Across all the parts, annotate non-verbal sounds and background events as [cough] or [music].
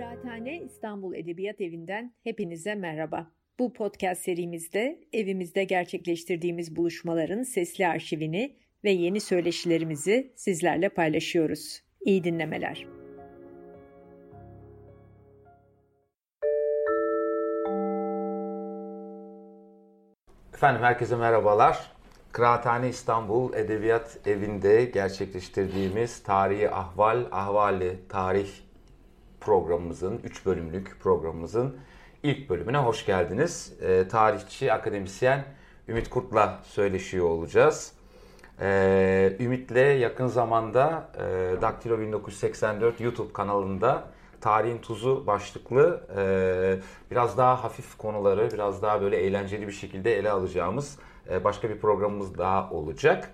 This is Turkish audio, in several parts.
Kıraathane İstanbul Edebiyat Evi'nden hepinize merhaba. Bu podcast serimizde evimizde gerçekleştirdiğimiz buluşmaların sesli arşivini ve yeni söyleşilerimizi sizlerle paylaşıyoruz. İyi dinlemeler. Efendim herkese merhabalar. Kıraathane İstanbul Edebiyat Evi'nde gerçekleştirdiğimiz Tarihi Ahval, Ahvali Tarih programımızın, 3 bölümlük programımızın ilk bölümüne hoş geldiniz. E, tarihçi, akademisyen Ümit Kurt'la söyleşiyor olacağız. E, Ümit'le yakın zamanda e, Daktilo 1984 YouTube kanalında Tarihin Tuzu başlıklı e, biraz daha hafif konuları, biraz daha böyle eğlenceli bir şekilde ele alacağımız e, başka bir programımız daha olacak.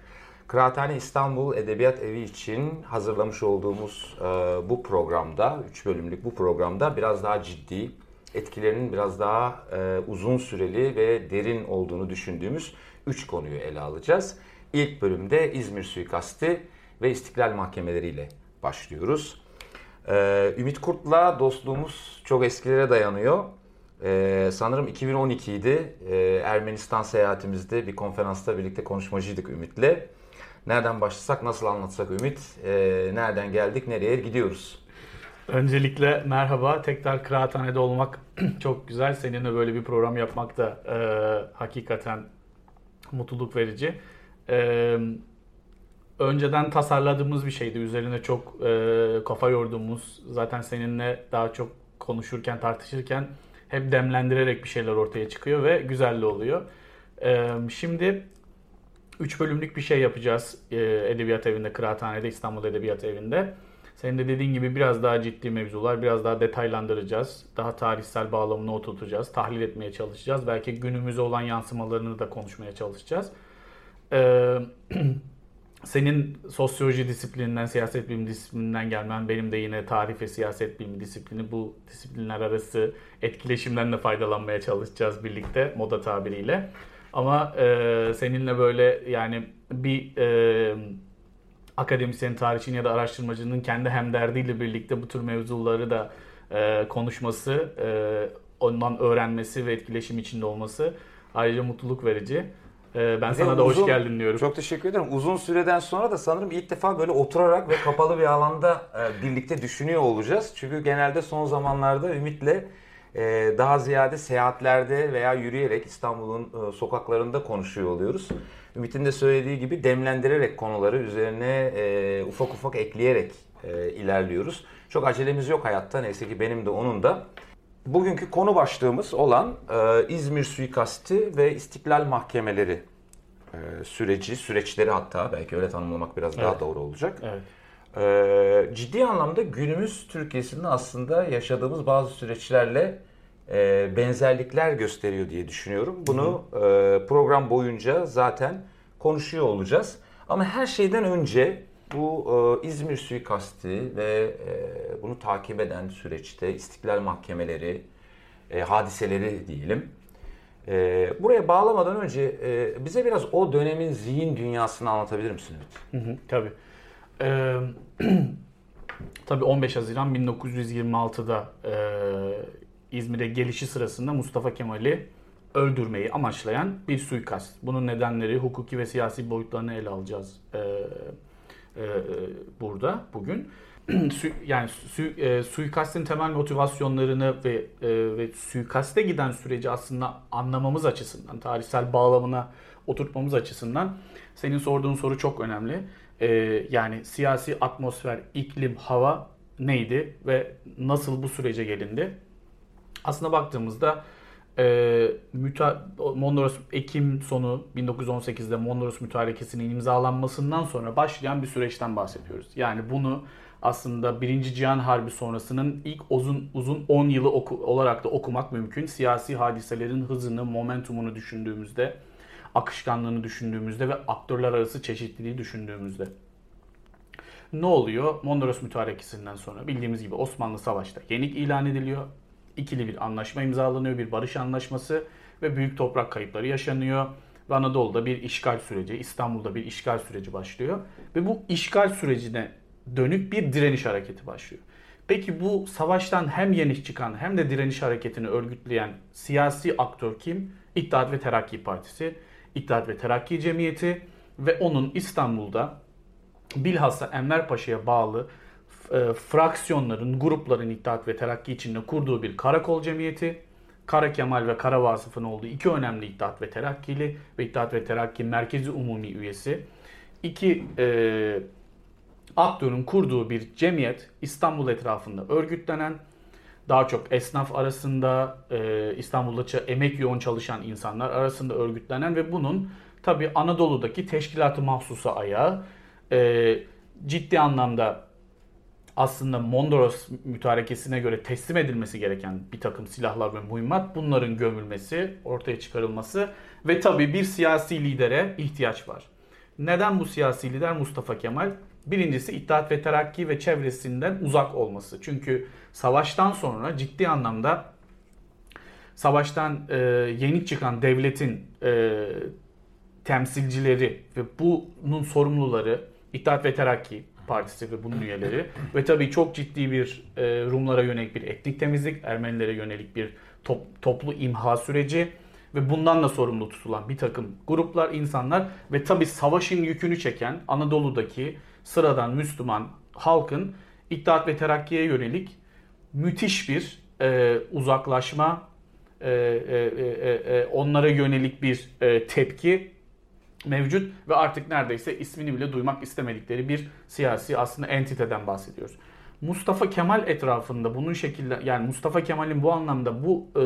Kıraathane İstanbul Edebiyat Evi için hazırlamış olduğumuz e, bu programda, 3 bölümlük bu programda biraz daha ciddi, etkilerinin biraz daha e, uzun süreli ve derin olduğunu düşündüğümüz 3 konuyu ele alacağız. İlk bölümde İzmir suikasti ve İstiklal mahkemeleriyle başlıyoruz. Ee, Ümit Kurt'la dostluğumuz çok eskilere dayanıyor. Ee, sanırım 2012 idi. Ee, Ermenistan seyahatimizde bir konferansta birlikte konuşmacıydık Ümit'le. Nereden başlasak, nasıl anlatsak Ümit? Ee, nereden geldik, nereye gidiyoruz? Öncelikle merhaba. Tekrar kıraathanede olmak [clears throat] çok güzel. Seninle böyle bir program yapmak da e, hakikaten mutluluk verici. E, önceden tasarladığımız bir şeydi. Üzerine çok e, kafa yorduğumuz, zaten seninle daha çok konuşurken, tartışırken hep demlendirerek bir şeyler ortaya çıkıyor ve güzel de oluyor. E, şimdi 3 bölümlük bir şey yapacağız e, Edebiyat Evi'nde, Kıraathane'de, İstanbul Edebiyat Evi'nde. Senin de dediğin gibi biraz daha ciddi mevzular, biraz daha detaylandıracağız. Daha tarihsel bağlamını oturtacağız, tahlil etmeye çalışacağız. Belki günümüze olan yansımalarını da konuşmaya çalışacağız. Ee, [clears throat] senin sosyoloji disiplininden, siyaset bilimi disiplininden gelmen, benim de yine tarih ve siyaset bilimi disiplini bu disiplinler arası etkileşimden de faydalanmaya çalışacağız birlikte moda tabiriyle. Ama e, seninle böyle yani bir e, akademisyen, tarihçinin ya da araştırmacının kendi hemderdiyle birlikte bu tür mevzuları da e, konuşması, e, ondan öğrenmesi ve etkileşim içinde olması ayrıca mutluluk verici. E, ben sana da hoş uzun- geldin diyorum. Çok teşekkür ederim. Uzun süreden sonra da sanırım ilk defa böyle oturarak ve kapalı bir alanda e, birlikte düşünüyor olacağız. Çünkü genelde son zamanlarda Ümit'le daha ziyade seyahatlerde veya yürüyerek İstanbul'un e, sokaklarında konuşuyor oluyoruz. Ümit'in de söylediği gibi demlendirerek konuları üzerine e, ufak ufak ekleyerek e, ilerliyoruz. Çok acelemiz yok hayatta neyse ki benim de onun da. Bugünkü konu başlığımız olan İzmir suikasti ve İstiklal mahkemeleri süreci, süreçleri hatta belki öyle tanımlamak biraz daha Evet. doğru olacak. Evet. E, ciddi anlamda günümüz Türkiye'sinde aslında yaşadığımız bazı süreçlerle e, benzerlikler gösteriyor diye düşünüyorum. Bunu e, program boyunca zaten konuşuyor olacağız. Ama her şeyden önce bu e, İzmir suikasti ve e, bunu takip eden süreçte istiklal mahkemeleri, e, hadiseleri diyelim. E, buraya bağlamadan önce e, bize biraz o dönemin zihin dünyasını anlatabilir misin Ümit? Hı hı, tabii. Ee, [clears throat] tabii 15 Haziran 1926'da e, İzmir'e gelişi sırasında Mustafa Kemal'i öldürmeyi amaçlayan bir suikast. Bunun nedenleri, hukuki ve siyasi boyutlarını ele alacağız e, e, burada bugün. [clears throat] Su- yani su, e, suikastin temel motivasyonlarını ve e, ve suikaste giden süreci aslında anlamamız açısından, tarihsel bağlamına oturtmamız açısından senin sorduğun soru çok önemli. E, yani siyasi atmosfer, iklim, hava neydi ve nasıl bu sürece gelindi? Aslında baktığımızda e, müta, Mondros Ekim sonu 1918'de Mondros Mütarekesi'nin imzalanmasından sonra başlayan bir süreçten bahsediyoruz. Yani bunu aslında Birinci Cihan Harbi sonrasının ilk uzun uzun 10 yılı oku, olarak da okumak mümkün. Siyasi hadiselerin hızını, momentumunu düşündüğümüzde, akışkanlığını düşündüğümüzde ve aktörler arası çeşitliliği düşündüğümüzde. Ne oluyor? Mondros Mütarekesi'nden sonra bildiğimiz gibi Osmanlı Savaş'ta yenik ilan ediliyor. İkili bir anlaşma imzalanıyor, bir barış anlaşması ve büyük toprak kayıpları yaşanıyor. Ve Anadolu'da bir işgal süreci, İstanbul'da bir işgal süreci başlıyor. Ve bu işgal sürecine dönük bir direniş hareketi başlıyor. Peki bu savaştan hem yenik çıkan hem de direniş hareketini örgütleyen siyasi aktör kim? İttihat ve Terakki Partisi, İttihat ve Terakki Cemiyeti ve onun İstanbul'da bilhassa Enver Paşa'ya bağlı e, fraksiyonların, grupların İttihat ve Terakki içinde kurduğu bir karakol cemiyeti, Kara Kemal ve Kara Vasıf'ın olduğu iki önemli İttihat ve Terakkili ve İttihat ve Terakki Merkezi Umumi üyesi, iki e, aktörün kurduğu bir cemiyet İstanbul etrafında örgütlenen, daha çok esnaf arasında, e, İstanbul'da emek yoğun çalışan insanlar arasında örgütlenen ve bunun tabi Anadolu'daki teşkilatı mahsusa ayağı e, ciddi anlamda aslında Mondros mütarekesine göre teslim edilmesi gereken bir takım silahlar ve mühimmat bunların gömülmesi, ortaya çıkarılması ve tabi bir siyasi lidere ihtiyaç var. Neden bu siyasi lider Mustafa Kemal? Birincisi İttihat ve Terakki ve çevresinden uzak olması. Çünkü savaştan sonra ciddi anlamda savaştan e, yenik çıkan devletin e, temsilcileri ve bunun sorumluları İttihat ve Terakki Partisi ve bunun üyeleri ve tabii çok ciddi bir e, Rumlara yönelik bir etnik temizlik, Ermenilere yönelik bir top, toplu imha süreci ve bundan da sorumlu tutulan bir takım gruplar, insanlar ve tabii savaşın yükünü çeken Anadolu'daki sıradan Müslüman halkın İttihat ve Terakki'ye yönelik müthiş bir e, uzaklaşma, e, e, e, e, onlara yönelik bir e, tepki mevcut ve artık neredeyse ismini bile duymak istemedikleri bir siyasi aslında entiteden bahsediyoruz. Mustafa Kemal etrafında bunun şekilde yani Mustafa Kemal'in bu anlamda bu e,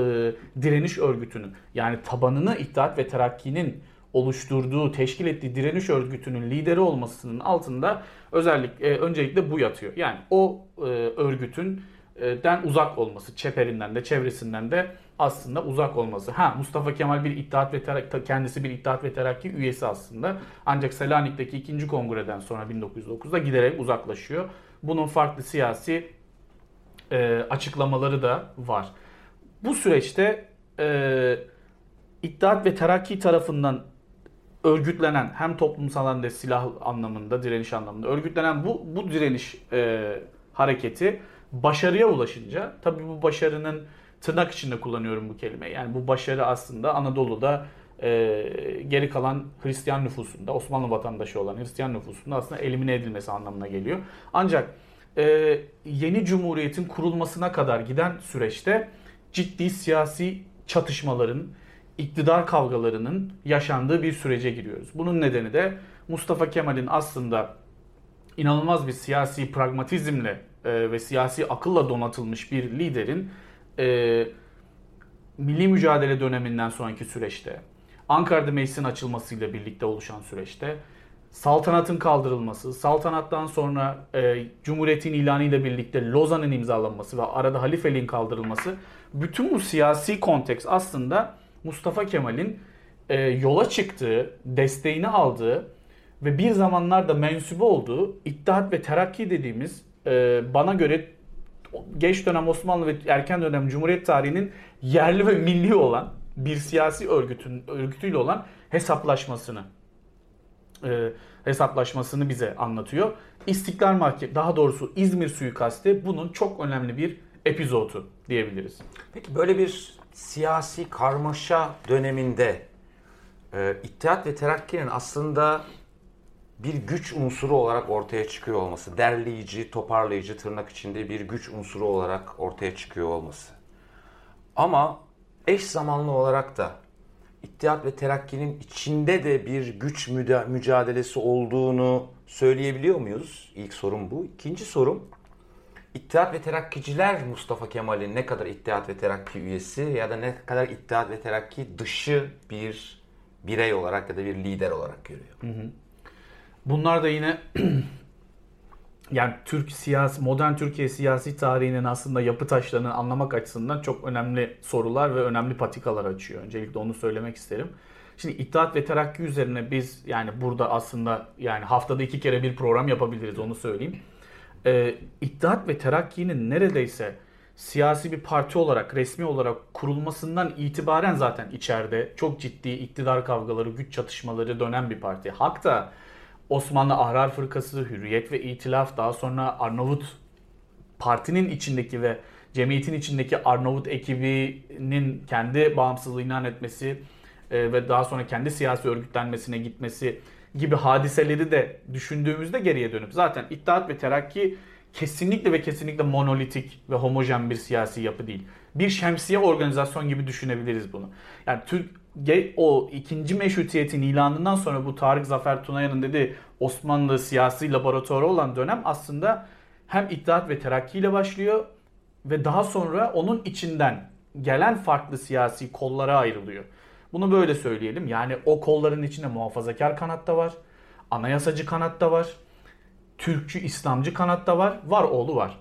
direniş örgütünün yani tabanını İttihat ve Terakki'nin oluşturduğu, teşkil ettiği direniş örgütünün lideri olmasının altında özellikle e, öncelikle bu yatıyor. Yani o e, örgütün e, den uzak olması, çeperinden de çevresinden de aslında uzak olması. Ha Mustafa Kemal bir İttihat ve Terakki, kendisi bir İttihat ve Terakki üyesi aslında. Ancak Selanik'teki ikinci kongreden sonra 1909'da giderek uzaklaşıyor. Bunun farklı siyasi e, açıklamaları da var. Bu süreçte e, İttihat ve Terakki tarafından örgütlenen hem toplumsal hem de silah anlamında, direniş anlamında örgütlenen bu bu direniş e, hareketi başarıya ulaşınca tabii bu başarının tırnak içinde kullanıyorum bu kelimeyi. Yani bu başarı aslında Anadolu'da e, geri kalan Hristiyan nüfusunda, Osmanlı vatandaşı olan Hristiyan nüfusunda aslında elimine edilmesi anlamına geliyor. Ancak e, yeni cumhuriyetin kurulmasına kadar giden süreçte ciddi siyasi çatışmaların, iktidar kavgalarının yaşandığı bir sürece giriyoruz. Bunun nedeni de Mustafa Kemal'in aslında inanılmaz bir siyasi pragmatizmle e, ve siyasi akılla donatılmış bir liderin e, milli mücadele döneminden sonraki süreçte, Ankara'da meclisin açılmasıyla birlikte oluşan süreçte saltanatın kaldırılması, saltanattan sonra e, Cumhuriyet'in ilanıyla birlikte Lozan'ın imzalanması ve arada halifeliğin kaldırılması bütün bu siyasi konteks aslında Mustafa Kemal'in e, yola çıktığı, desteğini aldığı ve bir zamanlar da mensubu olduğu İttihat ve Terakki dediğimiz e, bana göre geç dönem Osmanlı ve erken dönem Cumhuriyet tarihinin yerli ve milli olan bir siyasi örgütün örgütüyle olan hesaplaşmasını e, hesaplaşmasını bize anlatıyor. İstiklal Mahkemesi daha doğrusu İzmir suikasti bunun çok önemli bir epizodu diyebiliriz. Peki böyle bir siyasi karmaşa döneminde e, İttihat ve Terakki'nin aslında bir güç unsuru olarak ortaya çıkıyor olması, derleyici, toparlayıcı tırnak içinde bir güç unsuru olarak ortaya çıkıyor olması. Ama eş zamanlı olarak da İttihat ve Terakki'nin içinde de bir güç mücadelesi olduğunu söyleyebiliyor muyuz? İlk sorum bu. İkinci sorum, İttihat ve Terakkiciler Mustafa Kemal'in ne kadar İttihat ve Terakki üyesi ya da ne kadar İttihat ve Terakki dışı bir birey olarak ya da bir lider olarak görüyor? Hı hı. Bunlar da yine [clears throat] yani Türk siyasi modern Türkiye siyasi tarihinin aslında yapı taşlarını anlamak açısından çok önemli sorular ve önemli patikalar açıyor. Öncelikle onu söylemek isterim. Şimdi İttihat ve Terakki üzerine biz yani burada aslında yani haftada iki kere bir program yapabiliriz onu söyleyeyim. Ee, İttihat ve Terakki'nin neredeyse siyasi bir parti olarak, resmi olarak kurulmasından itibaren zaten içeride çok ciddi iktidar kavgaları, güç çatışmaları dönen bir parti. Hatta Osmanlı Ahrar Fırkası, Hürriyet ve İtilaf, daha sonra Arnavut partinin içindeki ve cemiyetin içindeki Arnavut ekibinin kendi bağımsızlığı ilan etmesi e, ve daha sonra kendi siyasi örgütlenmesine gitmesi gibi hadiseleri de düşündüğümüzde geriye dönüp zaten İttihat ve Terakki kesinlikle ve kesinlikle monolitik ve homojen bir siyasi yapı değil. Bir şemsiye organizasyon gibi düşünebiliriz bunu. Yani Türk o ikinci meşrutiyetin ilanından sonra bu Tarık Zafer Tunayan'ın dediği Osmanlı siyasi laboratuvarı olan dönem aslında hem İttihat ve Terakki ile başlıyor ve daha sonra onun içinden gelen farklı siyasi kollara ayrılıyor. Bunu böyle söyleyelim. Yani o kolların içinde muhafazakar kanat da var. Anayasacı kanat da var. Türkçü, İslamcı kanat da var. Var oğlu var.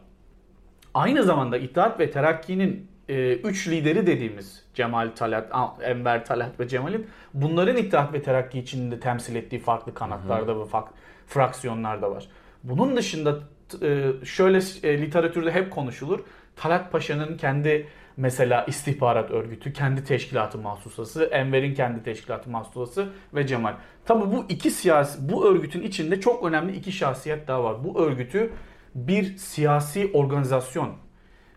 Aynı zamanda İttihat ve Terakki'nin e, üç lideri dediğimiz Cemal Talat, Enver Talat ve Cemal'in bunların İttihat ve Terakki içinde temsil ettiği farklı kanatlarda ve farklı fraksiyonlarda var. Bunun dışında e, şöyle e, literatürde hep konuşulur. Talat Paşa'nın kendi mesela istihbarat örgütü, kendi teşkilatı mahsusası, Enver'in kendi teşkilatı mahsusası ve Cemal. Tabi bu iki siyasi, bu örgütün içinde çok önemli iki şahsiyet daha var. Bu örgütü bir siyasi organizasyon,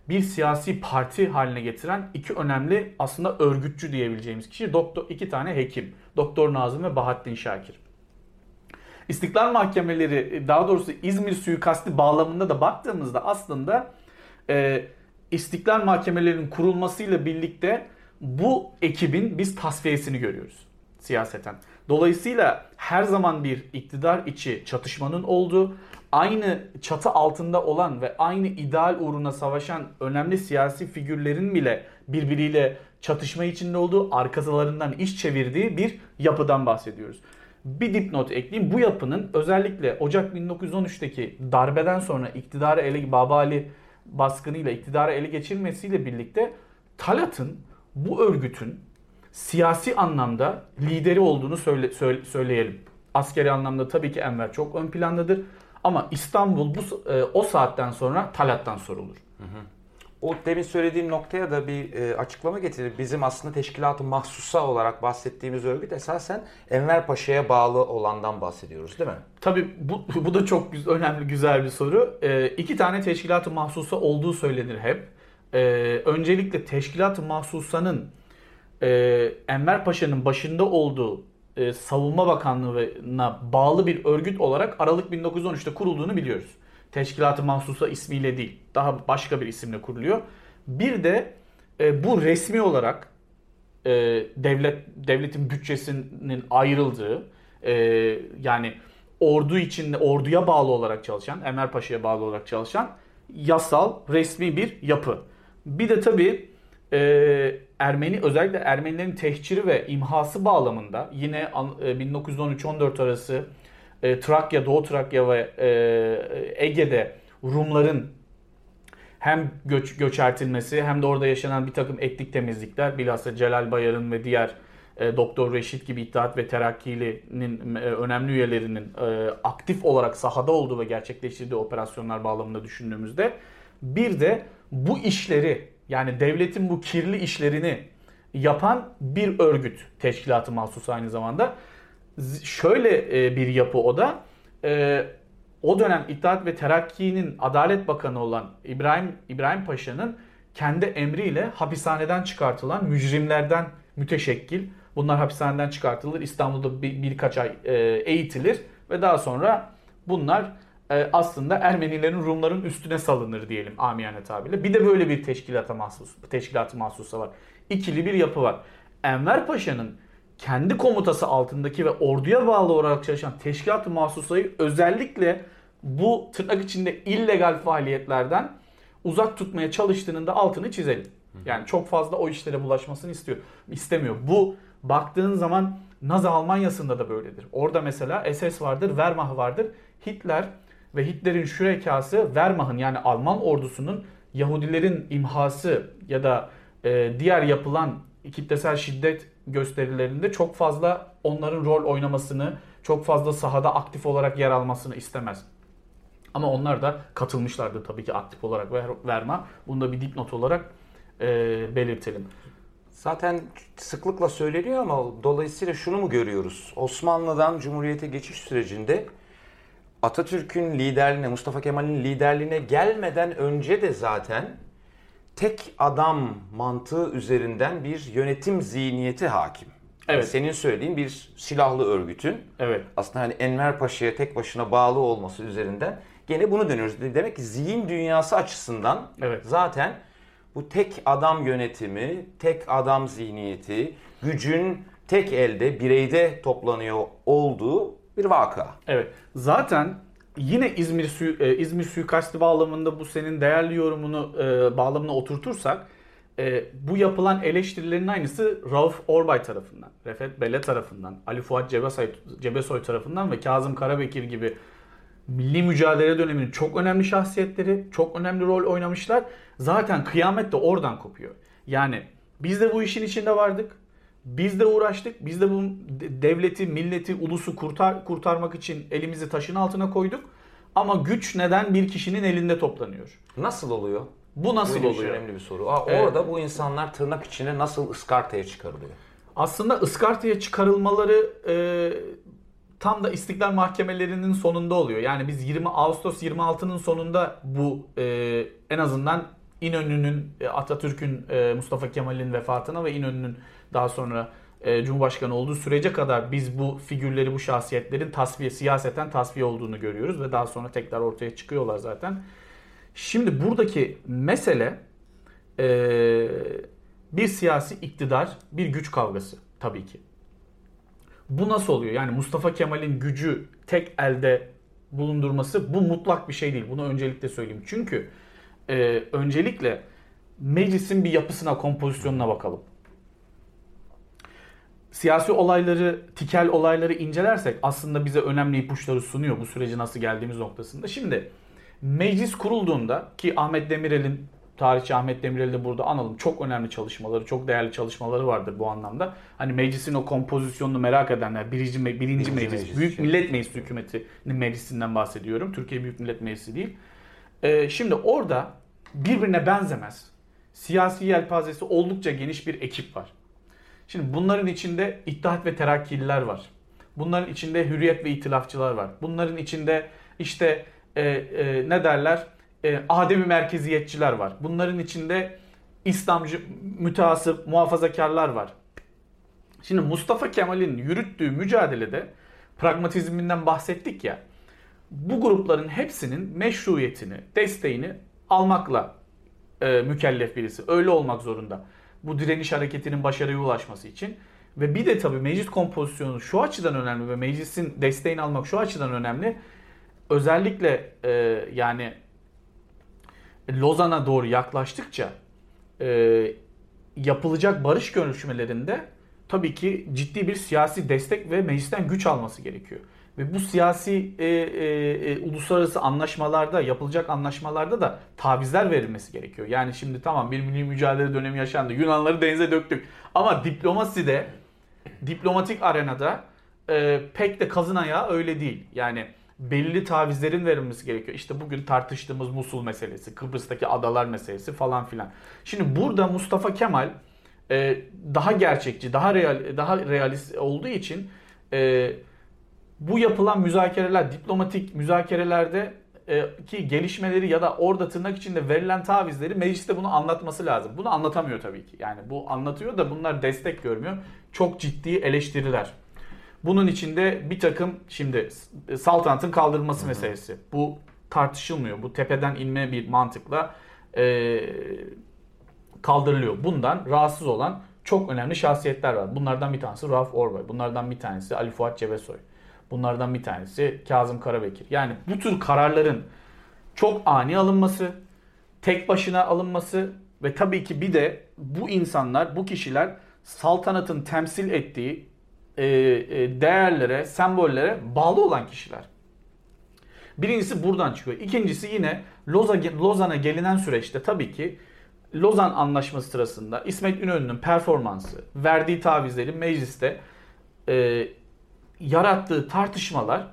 bir siyasi parti haline getiren iki önemli aslında örgütçü diyebileceğimiz kişi doktor iki tane hekim. Doktor Nazım ve Bahattin Şakir. İstiklal mahkemeleri daha doğrusu İzmir suikasti bağlamında da baktığımızda aslında e, İstiklal mahkemelerinin kurulmasıyla birlikte bu ekibin biz tasfiyesini görüyoruz siyaseten. Dolayısıyla her zaman bir iktidar içi çatışmanın olduğu, aynı çatı altında olan ve aynı ideal uğruna savaşan önemli siyasi figürlerin bile birbiriyle çatışma içinde olduğu, arkalarından iş çevirdiği bir yapıdan bahsediyoruz. Bir dipnot ekleyeyim. Bu yapının özellikle Ocak 1913'teki darbeden sonra iktidarı ele Baba Ali baskınıyla iktidarı ele geçirmesiyle birlikte Talat'ın bu örgütün siyasi anlamda lideri olduğunu söyle, söyle, söyleyelim. Askeri anlamda tabii ki Enver çok ön plandadır. Ama İstanbul bu e, o saatten sonra Talat'tan sorulur. Hı hı. O demin söylediğim noktaya da bir e, açıklama getirir. Bizim aslında teşkilatı mahsusa olarak bahsettiğimiz örgüt esasen Enver Paşa'ya bağlı olandan bahsediyoruz değil mi? Tabii bu, bu da çok güzel, önemli güzel bir soru. E, iki tane teşkilatı mahsusa olduğu söylenir hep. E, öncelikle teşkilatı mahsusanın e, Enver Paşa'nın başında olduğu e, Savunma Bakanlığı'na bağlı bir örgüt olarak Aralık 1913'te kurulduğunu biliyoruz. Teşkilatı Mahsusa ismiyle değil, daha başka bir isimle kuruluyor. Bir de e, bu resmi olarak e, devlet devletin bütçesinin ayrıldığı, e, yani ordu içinde orduya bağlı olarak çalışan, Enver Paşa'ya bağlı olarak çalışan yasal, resmi bir yapı. Bir de tabii e, Ermeni özellikle Ermenilerin tehciri ve imhası bağlamında yine 1913-14 e, arası e, Trakya, Doğu Trakya ve e, Ege'de Rumların hem göç, göçertilmesi hem de orada yaşanan bir takım etnik temizlikler bilhassa Celal Bayar'ın ve diğer e, Doktor Reşit gibi İttihat ve Terakki'nin e, önemli üyelerinin e, aktif olarak sahada olduğu ve gerçekleştirdiği operasyonlar bağlamında düşündüğümüzde bir de bu işleri yani devletin bu kirli işlerini yapan bir örgüt teşkilatı mahsus aynı zamanda. Şöyle e, bir yapı o da. E, o dönem İttihat ve Terakki'nin Adalet Bakanı olan İbrahim İbrahim Paşa'nın kendi emriyle hapishaneden çıkartılan mücrimlerden müteşekkil. Bunlar hapishaneden çıkartılır. İstanbul'da bir, birkaç ay e, eğitilir ve daha sonra bunlar aslında Ermenilerin Rumların üstüne salınır diyelim amiyane tabirle. Bir de böyle bir teşkilata mahsus, teşkilatı mahsusa var. İkili bir yapı var. Enver Paşa'nın kendi komutası altındaki ve orduya bağlı olarak çalışan teşkilat-ı mahsusayı özellikle bu tırnak içinde illegal faaliyetlerden uzak tutmaya çalıştığının da altını çizelim. Yani çok fazla o işlere bulaşmasını istiyor. istemiyor. Bu baktığın zaman Nazi Almanya'sında da böyledir. Orada mesela SS vardır, Wehrmacht vardır. Hitler ve Hitler'in şürekası Wehrmacht'ın yani Alman ordusunun Yahudilerin imhası ya da e, diğer yapılan kitlesel şiddet gösterilerinde çok fazla onların rol oynamasını, çok fazla sahada aktif olarak yer almasını istemez. Ama onlar da katılmışlardı tabii ki aktif olarak verma. Bunu da bir dipnot olarak e, belirtelim. Zaten sıklıkla söyleniyor ama dolayısıyla şunu mu görüyoruz? Osmanlı'dan Cumhuriyet'e geçiş sürecinde Atatürk'ün liderliğine, Mustafa Kemal'in liderliğine gelmeden önce de zaten tek adam mantığı üzerinden bir yönetim zihniyeti hakim. Evet. Senin söylediğin bir silahlı örgütün Evet. aslında hani Enver Paşa'ya tek başına bağlı olması üzerinden gene bunu dönüyoruz. Demek ki zihin dünyası açısından Evet. zaten bu tek adam yönetimi, tek adam zihniyeti, gücün tek elde, bireyde toplanıyor olduğu bir vaka. Evet. Zaten yine İzmir suyu, e, İzmir suikastı bağlamında bu senin değerli yorumunu e, bağlamına oturtursak e, bu yapılan eleştirilerin aynısı Rauf Orbay tarafından, Refet Bele tarafından, Ali Fuat Cebesoy, Cebesoy tarafından ve Kazım Karabekir gibi milli mücadele döneminin çok önemli şahsiyetleri, çok önemli rol oynamışlar. Zaten kıyamet de oradan kopuyor. Yani biz de bu işin içinde vardık. Biz de uğraştık. Biz de bu de- devleti, milleti, ulusu kurtar, kurtarmak için elimizi taşın altına koyduk. Ama güç neden bir kişinin elinde toplanıyor? Nasıl oluyor? Bu nasıl için oluyor? önemli bir soru. Aa, Evet. Orada bu insanlar tırnak içine nasıl ıskartaya çıkarılıyor? Aslında ıskartaya çıkarılmaları e, tam da istiklal mahkemelerinin sonunda oluyor. Yani biz 20 Ağustos 26'nın sonunda bu e, en azından İnönü'nün, e, Atatürk'ün, e, Mustafa Kemal'in vefatına ve İnönü'nün daha sonra e, Cumhurbaşkanı olduğu sürece kadar biz bu figürleri, bu şahsiyetlerin tasfiye, siyaseten tasfiye olduğunu görüyoruz ve daha sonra tekrar ortaya çıkıyorlar zaten. Şimdi buradaki mesele e, bir siyasi iktidar, bir güç kavgası tabii ki. Bu nasıl oluyor? Yani Mustafa Kemal'in gücü tek elde bulundurması bu mutlak bir şey değil. Bunu öncelikle söyleyeyim. Çünkü e, öncelikle meclisin bir yapısına, kompozisyonuna bakalım. Siyasi olayları, tikel olayları incelersek aslında bize önemli ipuçları sunuyor bu sürece nasıl geldiğimiz noktasında. Şimdi meclis kurulduğunda ki Ahmet Demirel'in tarihçi Ahmet Demirel'i de burada analım. Çok önemli çalışmaları, çok değerli çalışmaları vardır bu anlamda. Hani meclisin o kompozisyonunu merak edenler, birinci, me- birinci, meclis, meclis Büyük. Millet Meclisi hükümetinin meclisinden bahsediyorum. Türkiye Büyük Millet Meclisi değil. Ee, şimdi orada birbirine benzemez. Siyasi yelpazesi oldukça geniş bir ekip var. Şimdi bunların içinde İttihat ve Terakkililer var. Bunların içinde Hürriyet ve İtilafçılar var. Bunların içinde işte e, e, ne derler e, Ademi merkeziyetçiler var. Bunların içinde İslamcı, müteasip, muhafazakarlar var. Şimdi Mustafa Kemal'in yürüttüğü mücadelede pragmatizminden bahsettik ya. Bu grupların hepsinin meşruiyetini, desteğini almakla e, mükellef birisi. Öyle olmak zorunda. Bu direniş hareketinin başarıya ulaşması için. Ve bir de tabii meclis kompozisyonu şu açıdan önemli ve meclisin desteğini almak şu açıdan önemli. Özellikle e, yani Lozan'a doğru yaklaştıkça e, yapılacak barış görüşmelerinde tabii ki ciddi bir siyasi destek ve meclisten güç alması gerekiyor. Ve bu siyasi e, e, e, uluslararası anlaşmalarda, yapılacak anlaşmalarda da tavizler verilmesi gerekiyor. Yani şimdi tamam bir milli mücadele dönemi yaşandı. Yunanları denize döktük. Ama diplomaside, diplomatik arenada e, pek de kazın ayağı öyle değil. Yani belli tavizlerin verilmesi gerekiyor. İşte bugün tartıştığımız Musul meselesi, Kıbrıs'taki adalar meselesi falan filan. Şimdi burada Mustafa Kemal e, daha gerçekçi, daha real, daha realist olduğu için e, bu yapılan müzakereler, diplomatik müzakerelerde e, ki gelişmeleri ya da orada tırnak içinde verilen tavizleri mecliste bunu anlatması lazım. Bunu anlatamıyor tabii ki. Yani bu anlatıyor da bunlar destek görmüyor. Çok ciddi eleştiriler. Bunun içinde bir takım şimdi saltanatın kaldırılması meselesi. Bu tartışılmıyor. Bu tepeden inme bir mantıkla e, kaldırılıyor. Bundan rahatsız olan çok önemli şahsiyetler var. Bunlardan bir tanesi Rauf Orbay. Bunlardan bir tanesi Ali Fuat Cebesoy. Bunlardan bir tanesi Kazım Karabekir. Yani bu tür kararların çok ani alınması, tek başına alınması ve tabii ki bir de bu insanlar, bu kişiler saltanatın temsil ettiği e, e, değerlere, sembollere bağlı olan kişiler. Birincisi buradan çıkıyor. İkincisi yine Loza- Lozan'a gelinen süreçte tabii ki Lozan Anlaşması sırasında İsmet İnönü'nün performansı, verdiği tavizleri mecliste e, yarattığı tartışmalar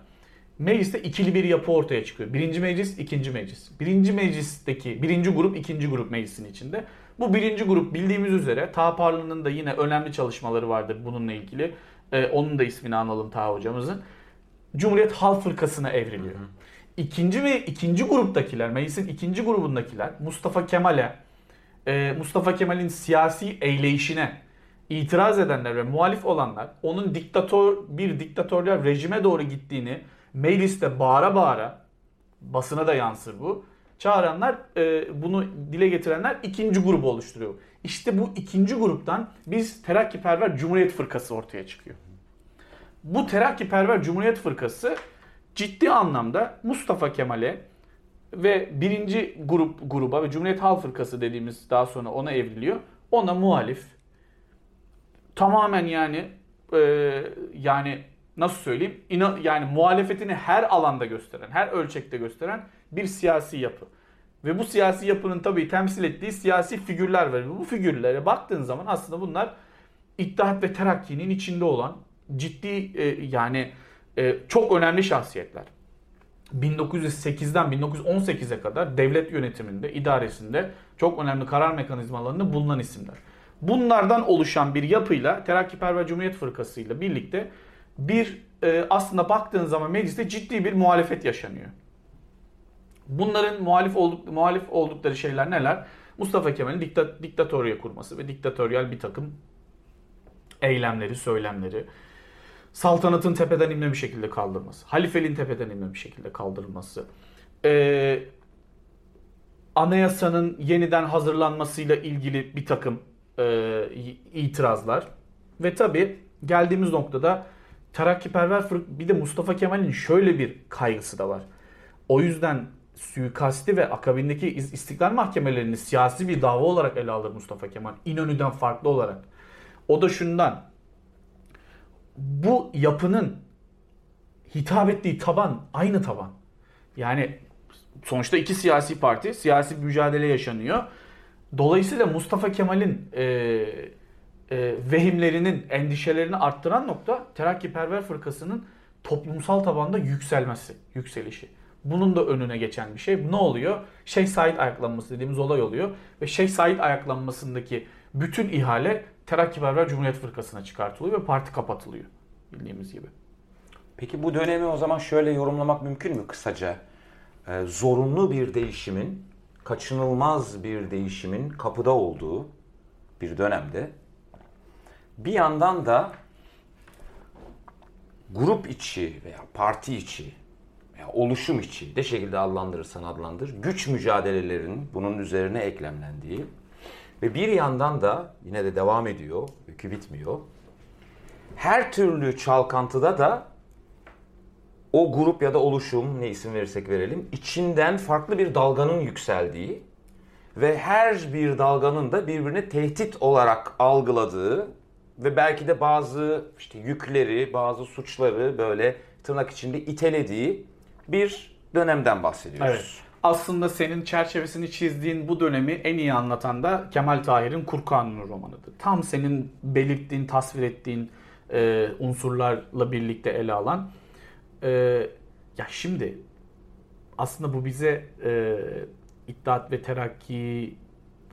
mecliste ikili bir yapı ortaya çıkıyor. Birinci meclis, ikinci meclis. Birinci meclisteki birinci grup, ikinci grup meclisin içinde. Bu birinci grup bildiğimiz üzere Taha Parlı'nın da yine önemli çalışmaları vardır bununla ilgili. Ee, onun da ismini analım Taha hocamızın. Cumhuriyet Halk Fırkası'na evriliyor. ikinci ve ikinci gruptakiler, meclisin ikinci grubundakiler Mustafa Kemal'e, e, Mustafa Kemal'in siyasi eyleyişine itiraz edenler ve muhalif olanlar onun diktatör bir diktatöryel rejime doğru gittiğini mecliste bağıra bağıra basına da yansır bu. Çağıranlar e, bunu dile getirenler ikinci grubu oluşturuyor. İşte bu ikinci gruptan biz Terakkiperver Cumhuriyet Fırkası ortaya çıkıyor. Bu Terakkiperver Cumhuriyet Fırkası ciddi anlamda Mustafa Kemal'e ve birinci grup gruba ve Cumhuriyet Halk Fırkası dediğimiz daha sonra ona evriliyor. Ona muhalif. Tamamen yani e, yani nasıl söyleyeyim? İna, yani muhalefetini her alanda gösteren, her ölçekte gösteren bir siyasi yapı. Ve bu siyasi yapının tabii temsil ettiği siyasi figürler var. Bu figürlere baktığın zaman aslında bunlar İttihat ve Terakki'nin içinde olan ciddi e, yani e, çok önemli şahsiyetler. 1908'den 1918'e kadar devlet yönetiminde, idaresinde çok önemli karar mekanizmalarında bulunan isimler. Bunlardan oluşan bir yapıyla Terakkiperver Cumhuriyet Fırkası ile birlikte bir e, aslında baktığın zaman mecliste ciddi bir muhalefet yaşanıyor. Bunların muhalif olduk muhalif oldukları şeyler neler? Mustafa Kemal'in dikta, diktatörye kurması ve diktatöryel bir takım eylemleri, söylemleri. Saltanatın tepeden inme bir şekilde kaldırması. Halifeliğin tepeden inme bir şekilde kaldırılması. Ee, anayasanın yeniden hazırlanmasıyla ilgili bir takım e, itirazlar. Ve tabi geldiğimiz noktada terakkiperver bir de Mustafa Kemal'in şöyle bir kaygısı da var. O yüzden suikasti ve akabindeki istiklal mahkemelerini siyasi bir dava olarak ele alır Mustafa Kemal. İnönü'den farklı olarak. O da şundan. Bu yapının hitap ettiği taban aynı taban. Yani sonuçta iki siyasi parti, siyasi mücadele yaşanıyor. Dolayısıyla Mustafa Kemal'in e, e, vehimlerinin, endişelerini arttıran nokta Terakkiperver Fırkası'nın toplumsal tabanda yükselmesi, yükselişi. Bunun da önüne geçen bir şey. Ne oluyor? Şeyh Said ayaklanması dediğimiz olay oluyor. Ve Şeyh Said ayaklanmasındaki bütün ihale Terakkiperver Cumhuriyet Fırkası'na çıkartılıyor ve parti kapatılıyor. Bildiğimiz gibi. Peki bu dönemi o zaman şöyle yorumlamak mümkün mü kısaca? Ee, zorunlu bir değişimin, kaçınılmaz bir değişimin kapıda olduğu bir dönemde bir yandan da grup içi veya parti içi veya oluşum içi de şekilde adlandırırsan adlandır güç mücadelelerinin bunun üzerine eklemlendiği ve bir yandan da yine de devam ediyor, yükü bitmiyor. Her türlü çalkantıda da o grup ya da oluşum ne isim verirsek verelim içinden farklı bir dalganın yükseldiği ve her bir dalganın da birbirine tehdit olarak algıladığı ve belki de bazı işte yükleri, bazı suçları böyle tırnak içinde itelediği bir dönemden bahsediyoruz. Evet. Aslında senin çerçevesini çizdiğin bu dönemi en iyi anlatan da Kemal Tahir'in Kur Kanunu romanıdır. Tam senin belirttiğin, tasvir ettiğin e, unsurlarla birlikte ele alan. E, ya şimdi aslında bu bize e, İttihat ve Terakki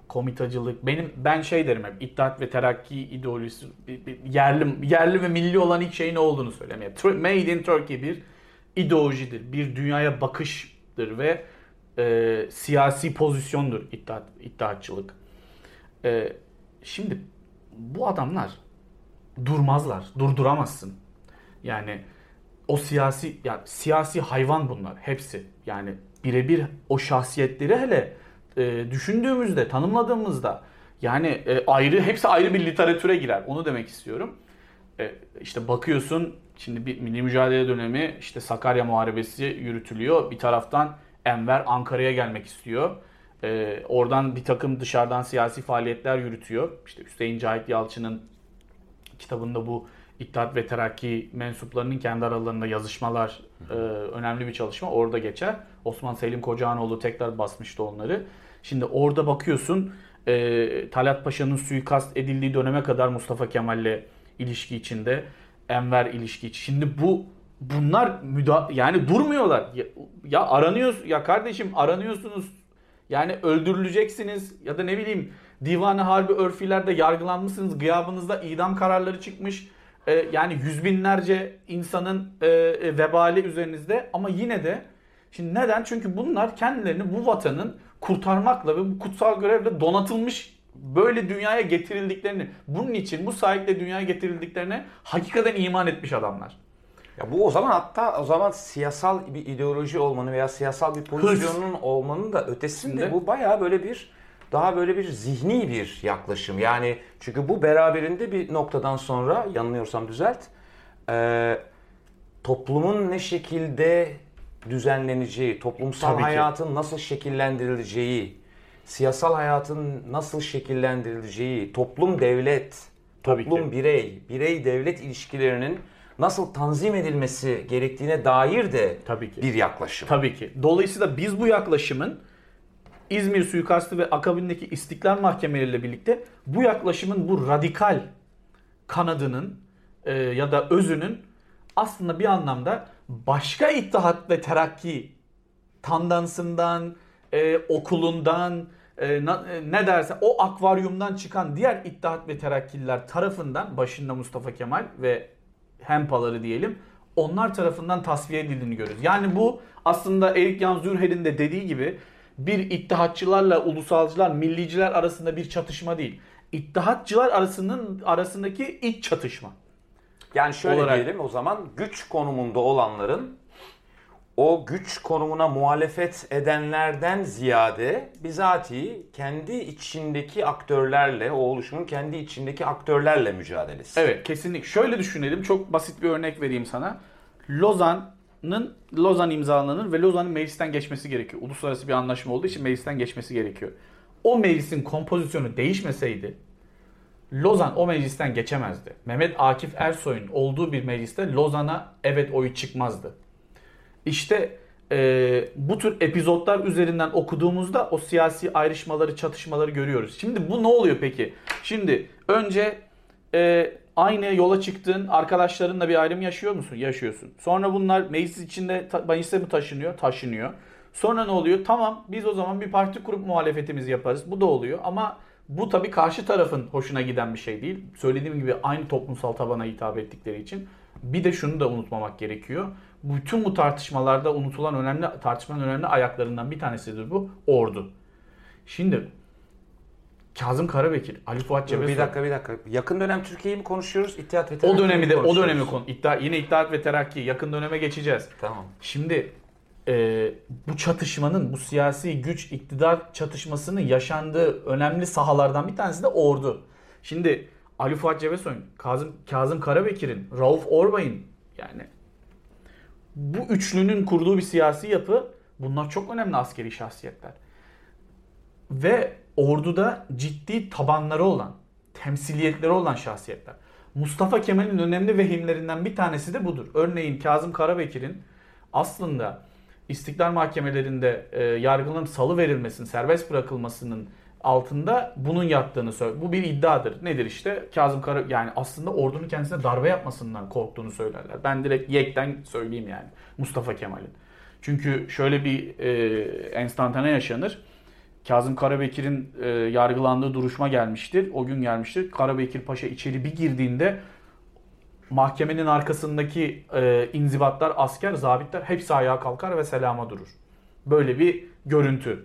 komitacılık benim ben şey derim hep İttihat ve Terakki ideolojisi yerli yerli ve milli olan ilk şey ne olduğunu söylemeye. Made in Turkey bir ideolojidir, bir dünyaya bakıştır ve e, siyasi pozisyondur iddiat, iddiatçılık. E, şimdi bu adamlar durmazlar, durduramazsın. Yani o siyasi ya siyasi hayvan bunlar hepsi. Yani birebir o şahsiyetleri hele e, düşündüğümüzde, tanımladığımızda yani e, ayrı hepsi ayrı bir literatüre girer. Onu demek istiyorum. E, işte bakıyorsun şimdi bir milli mücadele dönemi işte Sakarya Muharebesi yürütülüyor. Bir taraftan Enver Ankara'ya gelmek istiyor. E, oradan bir takım dışarıdan siyasi faaliyetler yürütüyor. İşte Hüseyin Cahit Yalçın'ın kitabında bu İttihat ve Terakki mensuplarının kendi aralarında yazışmalar e, önemli bir çalışma. Orada geçer. Osman Selim Kocağanoğlu tekrar basmıştı onları. Şimdi orada bakıyorsun e, Talat Paşa'nın suikast edildiği döneme kadar Mustafa Kemal'le ilişki içinde. Enver ilişki içinde. Şimdi bu bunlar müda yani durmuyorlar. Ya, ya aranıyor ya kardeşim aranıyorsunuz. Yani öldürüleceksiniz ya da ne bileyim divanı harbi örfilerde yargılanmışsınız. Gıyabınızda idam kararları çıkmış. Ee, yani yüz binlerce insanın e, e, vebali üzerinizde ama yine de Şimdi neden? Çünkü bunlar kendilerini bu vatanın kurtarmakla ve bu kutsal görevle donatılmış böyle dünyaya getirildiklerini, bunun için bu sahiple dünyaya getirildiklerine hakikaten iman etmiş adamlar. Ya bu o zaman hatta o zaman siyasal bir ideoloji olmanın veya siyasal bir pozisyonun olmanın da ötesinde Şimdi- bu bayağı böyle bir daha böyle bir zihni bir yaklaşım. Yani çünkü bu beraberinde bir noktadan sonra yanılıyorsam düzelt e, toplumun ne şekilde düzenleneceği, toplumsal Tabii ki. hayatın nasıl şekillendirileceği, siyasal hayatın nasıl şekillendirileceği, toplum devlet, Tabii toplum ki. birey, birey devlet ilişkilerinin nasıl tanzim edilmesi gerektiğine dair de Tabii ki. bir yaklaşım. Tabii ki. Dolayısıyla biz bu yaklaşımın İzmir suikastı ve akabindeki istiklal mahkemeleriyle birlikte bu yaklaşımın bu radikal kanadının e, ya da özünün aslında bir anlamda başka ittihat ve terakki tandansından, e, okulundan, e, e, ne derse o akvaryumdan çıkan diğer ittihat ve terakkililer tarafından başında Mustafa Kemal ve hempaları diyelim onlar tarafından tasfiye edildiğini görüyoruz. Yani bu aslında Erik Jan Zürher'in de dediği gibi bir ittihatçılarla ulusalcılar, milliciler arasında bir çatışma değil. İttihatçılar arasının arasındaki iç çatışma. Yani şöyle olarak- diyelim o zaman güç konumunda olanların o güç konumuna muhalefet edenlerden ziyade bizatihi kendi içindeki aktörlerle, o oluşumun kendi içindeki aktörlerle mücadelesi. Evet kesinlikle. Şöyle düşünelim. Çok basit bir örnek vereyim sana. Lozan'ın Lozan imzalanır ve Lozan'ın meclisten geçmesi gerekiyor. Uluslararası bir anlaşma olduğu için meclisten geçmesi gerekiyor. O meclisin kompozisyonu değişmeseydi Lozan o meclisten geçemezdi. Mehmet Akif Ersoy'un olduğu bir mecliste Lozan'a evet oyu çıkmazdı. İşte e, bu tür epizotlar üzerinden okuduğumuzda o siyasi ayrışmaları, çatışmaları görüyoruz. Şimdi bu ne oluyor peki? Şimdi önce e, aynı yola çıktığın arkadaşlarınla bir ayrım yaşıyor musun? Yaşıyorsun. Sonra bunlar meclis içinde meclise mi taşınıyor? Taşınıyor. Sonra ne oluyor? Tamam biz o zaman bir parti kurup muhalefetimizi yaparız. Bu da oluyor ama bu tabii karşı tarafın hoşuna giden bir şey değil. Söylediğim gibi aynı toplumsal tabana hitap ettikleri için. Bir de şunu da unutmamak gerekiyor. Bütün bu tartışmalarda unutulan önemli tartışmanın önemli ayaklarından bir tanesidir bu ordu. Şimdi Kazım Karabekir, Ali Fuat Cebesoy. bir dakika bir dakika. Yakın dönem Türkiye'yi mi konuşuyoruz? İttihat ve O Terakki'yi dönemi mi de o dönemi konu. İddia, yine İttihat ve Terakki yakın döneme geçeceğiz. Tamam. Şimdi e, bu çatışmanın, bu siyasi güç iktidar çatışmasının yaşandığı önemli sahalardan bir tanesi de ordu. Şimdi Ali Fuat Cebesoy'un, Kazım, Kazım Karabekir'in, Rauf Orbay'ın yani bu üçlünün kurduğu bir siyasi yapı bunlar çok önemli askeri şahsiyetler. Ve orduda ciddi tabanları olan, temsiliyetleri olan şahsiyetler. Mustafa Kemal'in önemli vehimlerinden bir tanesi de budur. Örneğin Kazım Karabekir'in aslında istiklal mahkemelerinde e, yargılanıp salı verilmesinin, serbest bırakılmasının altında bunun yattığını söylüyor. Bu bir iddiadır. Nedir işte? Kazım Kara yani aslında ordunun kendisine darbe yapmasından korktuğunu söylerler. Ben direkt yekten söyleyeyim yani Mustafa Kemal'in. Çünkü şöyle bir e, enstantane yaşanır. Kazım Karabekir'in e, yargılandığı duruşma gelmiştir. O gün gelmiştir. Karabekir Paşa içeri bir girdiğinde mahkemenin arkasındaki e, inzibatlar, asker, zabitler hepsi ayağa kalkar ve selama durur. Böyle bir görüntü.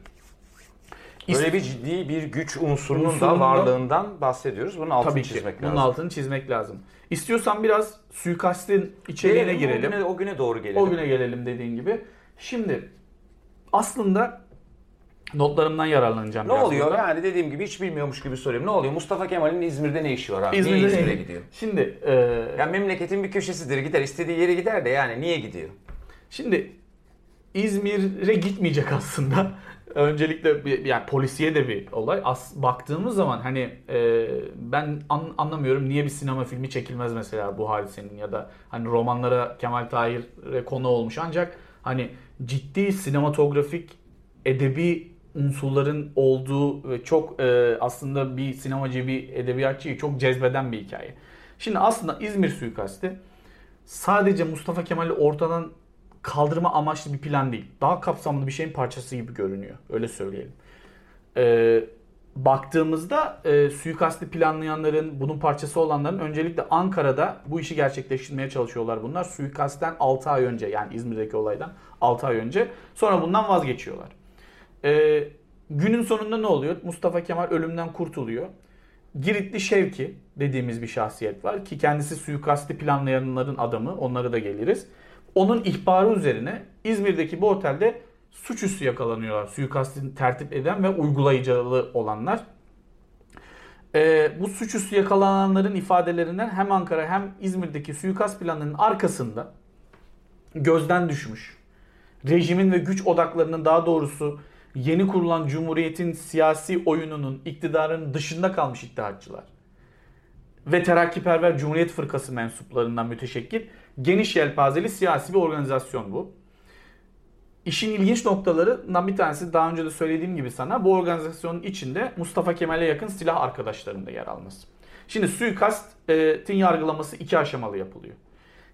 Böyle bir ciddi bir güç unsurunun Unsurunun da- varlığından bahsediyoruz. Bunun altını Tabii ki. çizmek Bunun lazım. altını çizmek lazım. İstiyorsan biraz suikastin içeriğine Gelelim, girelim. O güne, o güne doğru gelelim. O güne gelelim dediğin gibi. Şimdi aslında notlarımdan yararlanacağım Ne biraz oluyor? burada. Yani dediğim gibi hiç bilmiyormuş gibi soruyorum. Ne oluyor? Mustafa Kemal'in İzmir'de ne işi var abi? İzmir'de niye İzmir'e gidiyor? Şimdi e, Yani memleketin bir köşesidir. Gider istediği yere gider de yani niye gidiyor? Şimdi İzmir'e gitmeyecek aslında. [laughs] Öncelikle bir, yani polisiye de bir olay. As, baktığımız zaman hani e, ben an- anlamıyorum niye bir sinema filmi çekilmez mesela bu hadisenin ya da hani romanlara Kemal Tahir'e konu olmuş ancak hani ciddi sinematografik edebi unsurların olduğu ve çok e, aslında bir sinemacı bir edebiyatçıyı çok cezbeden bir hikaye. Şimdi aslında İzmir suikasti sadece Mustafa Kemal'i ortadan kaldırma amaçlı bir plan değil. Daha kapsamlı bir şeyin parçası gibi görünüyor. Öyle söyleyelim. Ee, baktığımızda e, suikasti planlayanların, bunun parçası olanların öncelikle Ankara'da bu işi gerçekleştirmeye çalışıyorlar bunlar. Suikastten 6 ay önce yani İzmir'deki olaydan 6 ay önce. Sonra bundan vazgeçiyorlar. E, günün sonunda ne oluyor? Mustafa Kemal ölümden kurtuluyor. Giritli Şevki dediğimiz bir şahsiyet var ki kendisi suikasti planlayanların adamı. Onlara da geliriz. Onun ihbarı üzerine İzmir'deki bu otelde suçüstü yakalanıyorlar. Suikastini tertip eden ve uygulayıcılığı olanlar. Ee, bu suçüstü yakalananların ifadelerinden hem Ankara hem İzmir'deki suikast planının arkasında gözden düşmüş. Rejimin ve güç odaklarının daha doğrusu yeni kurulan cumhuriyetin siyasi oyununun iktidarının dışında kalmış iddiatçılar ve terakkiperver Cumhuriyet Fırkası mensuplarından müteşekkil geniş yelpazeli siyasi bir organizasyon bu. İşin ilginç noktalarından bir tanesi daha önce de söylediğim gibi sana bu organizasyonun içinde Mustafa Kemal'e yakın silah arkadaşlarının da yer alması. Şimdi suikastin yargılaması iki aşamalı yapılıyor.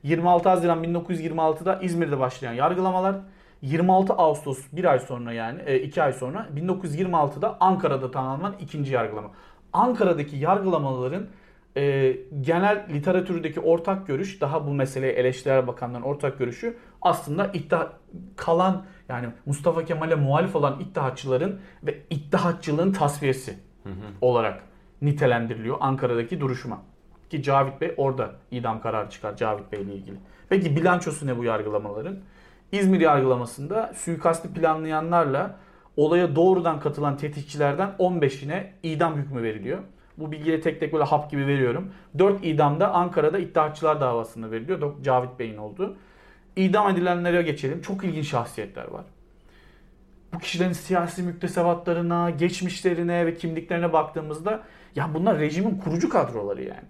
26 Haziran 1926'da İzmir'de başlayan yargılamalar 26 Ağustos bir ay sonra yani iki ay sonra 1926'da Ankara'da tamamlanan ikinci yargılama. Ankara'daki yargılamaların e, genel literatürdeki ortak görüş daha bu meseleye eleştirel bakanların ortak görüşü aslında iddia kalan yani Mustafa Kemal'e muhalif olan iddiaçıların ve iddiaçılığın tasfiyesi hı hı. olarak nitelendiriliyor Ankara'daki duruşma. Ki Cavit Bey orada idam kararı çıkar Cavit Bey ile ilgili. Peki bilançosu ne bu yargılamaların? İzmir yargılamasında suikasti planlayanlarla olaya doğrudan katılan tetikçilerden 15'ine idam hükmü veriliyor. Bu bilgiyi tek tek böyle hap gibi veriyorum. 4 idamda Ankara'da iddiaçılar davasında veriliyor. Cavit Bey'in olduğu. İdam edilenlere geçelim. Çok ilginç şahsiyetler var. Bu kişilerin siyasi müktesebatlarına, geçmişlerine ve kimliklerine baktığımızda ya bunlar rejimin kurucu kadroları yani.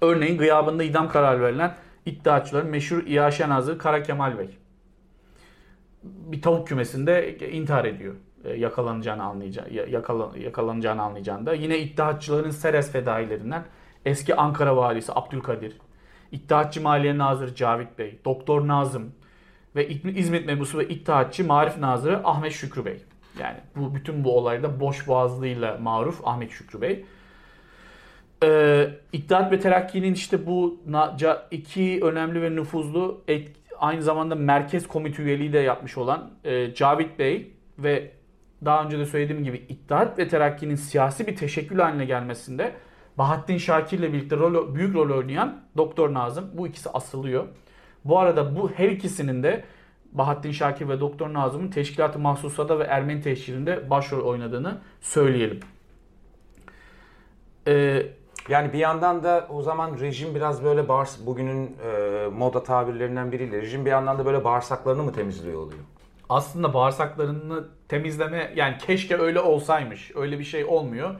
Örneğin gıyabında idam kararı verilen iddiaçıların meşhur İyaşen Hazır Kara Kemal Bey. Bir tavuk kümesinde intihar ediyor. E, yakalanacağını anlayacağı, yakala, yakalanacağını anlayacağında. Yine iddiatçıların Seres fedailerinden eski Ankara valisi Abdülkadir, İttihatçı Maliye Nazırı Cavit Bey, Doktor Nazım ve İzmit mebusu ve İttihatçı Marif Nazırı Ahmet Şükrü Bey. Yani bu bütün bu olayda boş boğazlığıyla maruf Ahmet Şükrü Bey. Ee, İttihat ve Terakki'nin işte bu iki önemli ve nüfuzlu aynı zamanda merkez komite üyeliği de yapmış olan e, Cavit Bey ve daha önce de söylediğim gibi İttihat ve Terakki'nin siyasi bir teşekkül haline gelmesinde Bahattin Şakir ile birlikte rol, büyük rol oynayan Doktor Nazım bu ikisi asılıyor. Bu arada bu her ikisinin de Bahattin Şakir ve Doktor Nazım'ın Teşkilat-ı Mahsusa'da ve Ermeni teşhirinde başrol oynadığını söyleyelim. Ee, yani bir yandan da o zaman rejim biraz böyle bağırs bugünün e, moda tabirlerinden biriyle rejim bir yandan da böyle bağırsaklarını mı temizliyor oluyor? aslında bağırsaklarını temizleme yani keşke öyle olsaymış. Öyle bir şey olmuyor.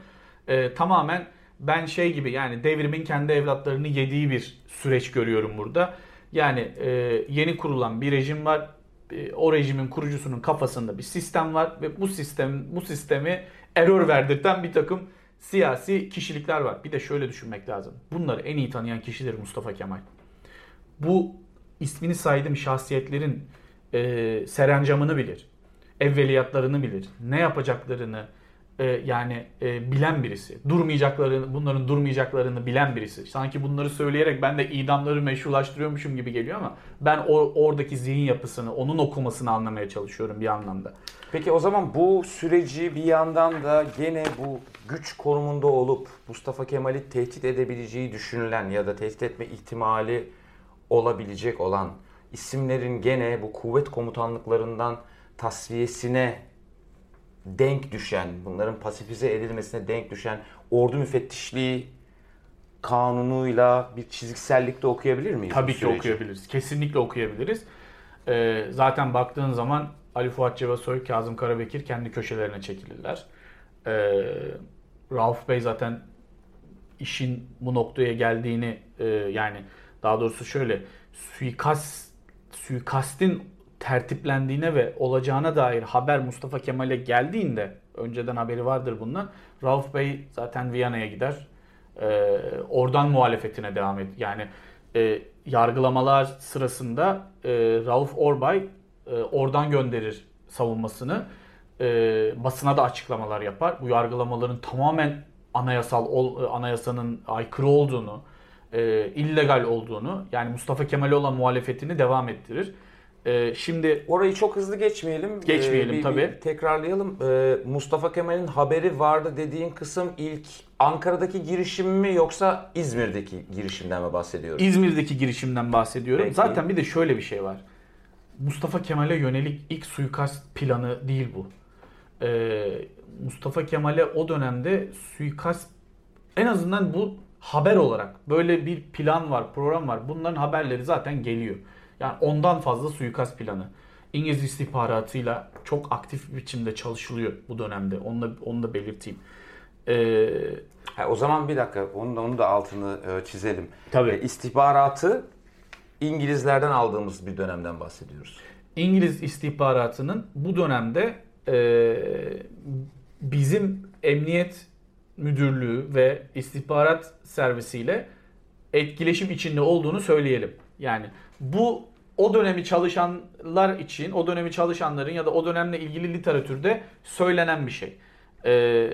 Ee, tamamen ben şey gibi yani devrimin kendi evlatlarını yediği bir süreç görüyorum burada. Yani e, yeni kurulan bir rejim var. E, o rejimin kurucusunun kafasında bir sistem var ve bu sistem bu sistemi error verdirten bir takım siyasi kişilikler var. Bir de şöyle düşünmek lazım. Bunları en iyi tanıyan kişidir Mustafa Kemal. Bu ismini saydığım şahsiyetlerin e, serencamını bilir. Evveliyatlarını bilir. Ne yapacaklarını e, yani e, bilen birisi. Durmayacaklarını, bunların durmayacaklarını bilen birisi. Sanki bunları söyleyerek ben de idamları meşrulaştırıyormuşum gibi geliyor ama ben o, oradaki zihin yapısını, onun okumasını anlamaya çalışıyorum bir anlamda. Peki o zaman bu süreci bir yandan da gene bu güç konumunda olup Mustafa Kemal'i tehdit edebileceği düşünülen ya da tehdit etme ihtimali olabilecek olan isimlerin gene bu kuvvet komutanlıklarından tasfiyesine denk düşen, bunların pasifize edilmesine denk düşen ordu müfettişliği kanunuyla bir çiziksellikte okuyabilir miyiz? Tabii ki okuyabiliriz. Kesinlikle okuyabiliriz. Ee, zaten baktığın zaman Ali Fuat Cevasoy, Kazım Karabekir kendi köşelerine çekilirler. Ee, Rauf Bey zaten işin bu noktaya geldiğini e, yani daha doğrusu şöyle suikast suikastin tertiplendiğine ve olacağına dair haber Mustafa Kemal'e geldiğinde önceden haberi vardır bundan. Rauf Bey zaten Viyana'ya gider. Ee, oradan muhalefetine devam et. Yani e, yargılamalar sırasında e, Rauf Orbay e, oradan gönderir savunmasını. e, basına da açıklamalar yapar. Bu yargılamaların tamamen anayasal ol, anayasanın aykırı olduğunu, e, illegal olduğunu yani Mustafa Kemal'e olan muhalefetini devam ettirir. E, şimdi Orayı çok hızlı geçmeyelim. Geçmeyelim, bir- tabii. bir tekrarlayalım. Ee, Mustafa Kemal'in haberi vardı dediğin kısım ilk Ankara'daki girişim mi yoksa İzmir'deki girişimden mi bahsediyoruz? İzmir'deki girişimden bahsediyorum. Peki. Zaten bir de şöyle bir şey var. Mustafa Kemal'e yönelik ilk suikast planı değil bu. Ee, Mustafa Kemal'e o dönemde suikast en azından bu haber olarak böyle bir plan var, program var. Bunların haberleri zaten geliyor. Yani ondan fazla suikast planı. İngiliz istihbaratıyla çok aktif bir biçimde çalışılıyor bu dönemde. Onu da, onu da belirteyim. Ee, Ha, o zaman bir dakika onun da, onun da altını e, çizelim. Tabii. E, istihbaratı İngilizlerden aldığımız bir dönemden bahsediyoruz. İngiliz istihbaratının bu dönemde e, bizim emniyet müdürlüğü ve istihbarat servisiyle etkileşim içinde olduğunu söyleyelim. Yani bu o dönemi çalışanlar için, o dönemi çalışanların ya da o dönemle ilgili literatürde söylenen bir şey. E,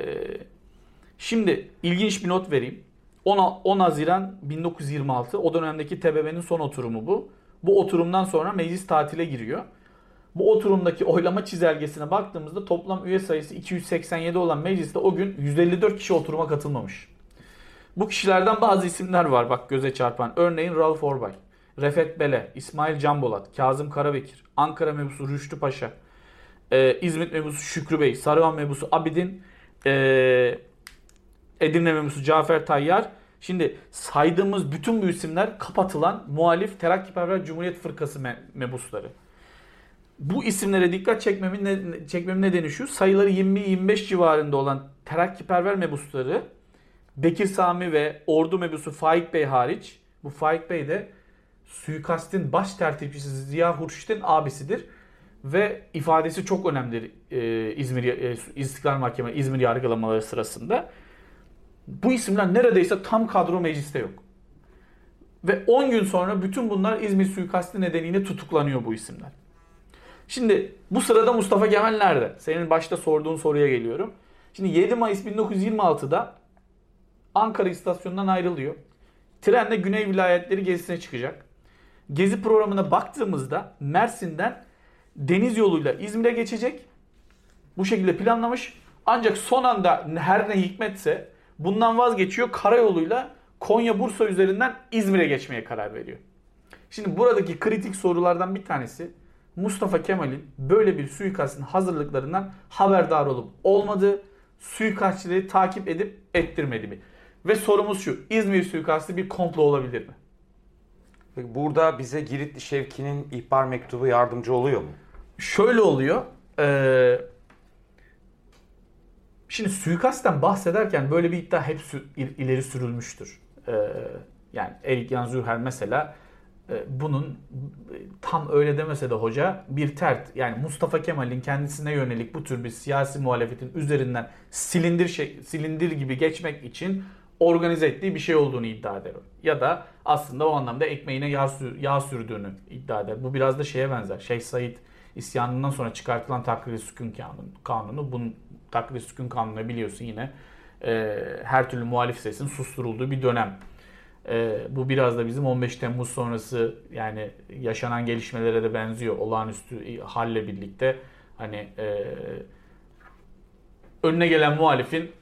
şimdi ilginç bir not vereyim. 10, 10 Haziran 1926 o dönemdeki TBMM'nin son oturumu bu. Bu oturumdan sonra meclis tatile giriyor. Bu oturumdaki oylama çizelgesine baktığımızda toplam üye sayısı 287 olan mecliste o gün 154 kişi oturuma katılmamış. Bu kişilerden bazı isimler var bak göze çarpan. Örneğin Rauf Orbay, Refet Bele, İsmail Canbolat, Kazım Karabekir, Ankara mebusu Rüştü Paşa, e, İzmit mebusu Şükrü Bey, Sarıhan mebusu Abidin, e, Edirne memusu Cafer Tayyar. Şimdi saydığımız bütün bu isimler kapatılan muhalif Terakkiperver Cumhuriyet Fırkası me- mebusları. Bu isimlere dikkat çekmemin, ne, çekmemin nedeni şu. Sayıları 20-25 civarında olan Terakkiperver mebusları Bekir Sami ve Ordu mebusu Faik Bey hariç bu Faik Bey de suikastin baş tertipçisi Ziya Hurşit'in abisidir ve ifadesi çok önemlidir e, İzmir e, İstiklal Mahkemesi İzmir yargılamaları sırasında. Bu isimler neredeyse tam kadro mecliste yok. Ve 10 gün sonra bütün bunlar İzmir suikasti nedeniyle tutuklanıyor bu isimler. Şimdi bu sırada Mustafa Kemal nerede? Senin başta sorduğun soruya geliyorum. Şimdi 7 Mayıs 1926'da Ankara istasyonundan ayrılıyor. Trenle Güney vilayetleri gezisine çıkacak. Gezi programına baktığımızda Mersin'den deniz yoluyla İzmir'e geçecek. Bu şekilde planlamış. Ancak son anda her ne hikmetse bundan vazgeçiyor. Karayoluyla Konya Bursa üzerinden İzmir'e geçmeye karar veriyor. Şimdi buradaki kritik sorulardan bir tanesi Mustafa Kemal'in böyle bir suikastın hazırlıklarından haberdar olup olmadığı, suikastçileri takip edip ettirmedi mi? Ve sorumuz şu, İzmir suikastı bir komplo olabilir mi? Peki burada bize Giritli Şevki'nin ihbar mektubu yardımcı oluyor mu? Şöyle oluyor. Ee, şimdi suikastten bahsederken böyle bir iddia hep ileri sürülmüştür. Ee, yani Erik Jan Zürher mesela e, bunun e, tam öyle demese de hoca bir tert yani Mustafa Kemal'in kendisine yönelik bu tür bir siyasi muhalefetin üzerinden silindir şey, silindir gibi geçmek için organize ettiği bir şey olduğunu iddia eder. Ya da aslında o anlamda ekmeğine yağ, sür- yağ sürdüğünü iddia eder. Bu biraz da şeye benzer. Şeyh Said isyanından sonra çıkartılan takrir sükun kanunu. kanunu. Bunun takrir sükun kanunu biliyorsun yine e, her türlü muhalif sesin susturulduğu bir dönem. E, bu biraz da bizim 15 Temmuz sonrası yani yaşanan gelişmelere de benziyor. Olağanüstü halle birlikte hani e, önüne gelen muhalifin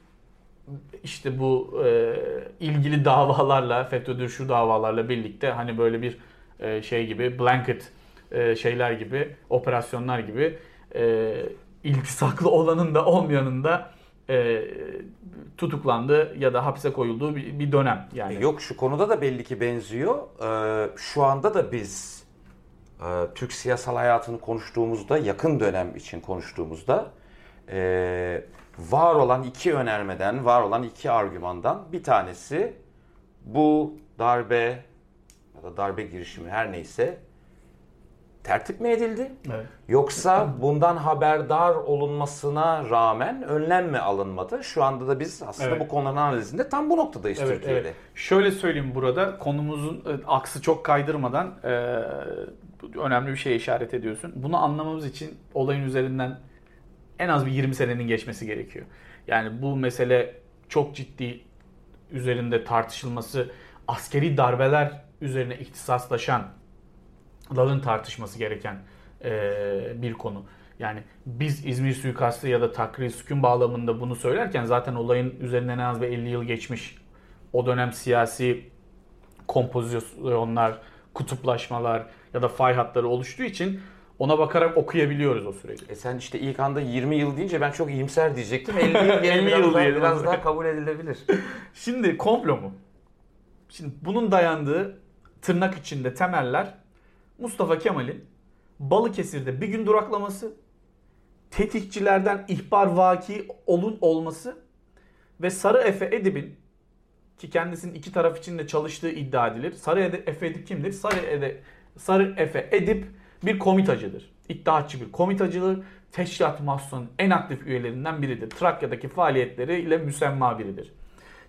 işte bu e, ilgili davalarla FETÖ'dür şu davalarla birlikte hani böyle bir e, şey gibi blanket e, şeyler gibi operasyonlar gibi e, iltisaklı olanın da olmayanın da e, tutuklandığı ya da hapse koyulduğu bir, bir dönem yani. Yok şu konuda da belli ki benziyor. Ee, şu anda da biz e, Türk siyasal hayatını konuştuğumuzda, yakın dönem için konuştuğumuzda e, var olan iki önermeden, var olan iki argümandan bir tanesi bu darbe ya da darbe girişimi her neyse tertip mi edildi? Evet. Yoksa bundan haberdar olunmasına rağmen önlem mi alınmadı? Şu anda da biz aslında Evet. bu konuların analizinde tam bu noktadayız Evet, Türkiye'de. evet. Şöyle söyleyeyim burada konumuzun e, aksı çok kaydırmadan e, önemli bir şeye işaret ediyorsun. Bunu anlamamız için olayın üzerinden en az bir 20 senenin geçmesi gerekiyor. Yani bu mesele çok ciddi üzerinde tartışılması, askeri darbeler üzerine ihtisaslaşan ların tartışması gereken e, bir konu. Yani biz İzmir suikastı ya da takrir sükun bağlamında bunu söylerken zaten olayın üzerinden en az bir 50 yıl geçmiş. O dönem siyasi kompozisyonlar, kutuplaşmalar ya da fay hatları oluştuğu için ona bakarak okuyabiliyoruz o süreci. E sen işte ilk anda 20 yıl deyince ben çok iyimser diyecektim. 50 yıl, [laughs] 50 biraz, yıl daha, diyelim. biraz daha kabul edilebilir. [laughs] Şimdi komplo mu? Şimdi bunun dayandığı tırnak içinde temeller Mustafa Kemal'in Balıkesir'de bir gün duraklaması, tetikçilerden ihbar vaki olun olması ve Sarı Efe Edip'in ki kendisinin iki taraf için de çalıştığı iddia edilir. Sarı Efe Edip kimdir? Sarı, Ede, Sarı Efe Edip bir komitacıdır. İddiaçı bir komitacıdır. Teşkilat Mahsus'un en aktif üyelerinden biridir. Trakya'daki faaliyetleriyle müsemma biridir.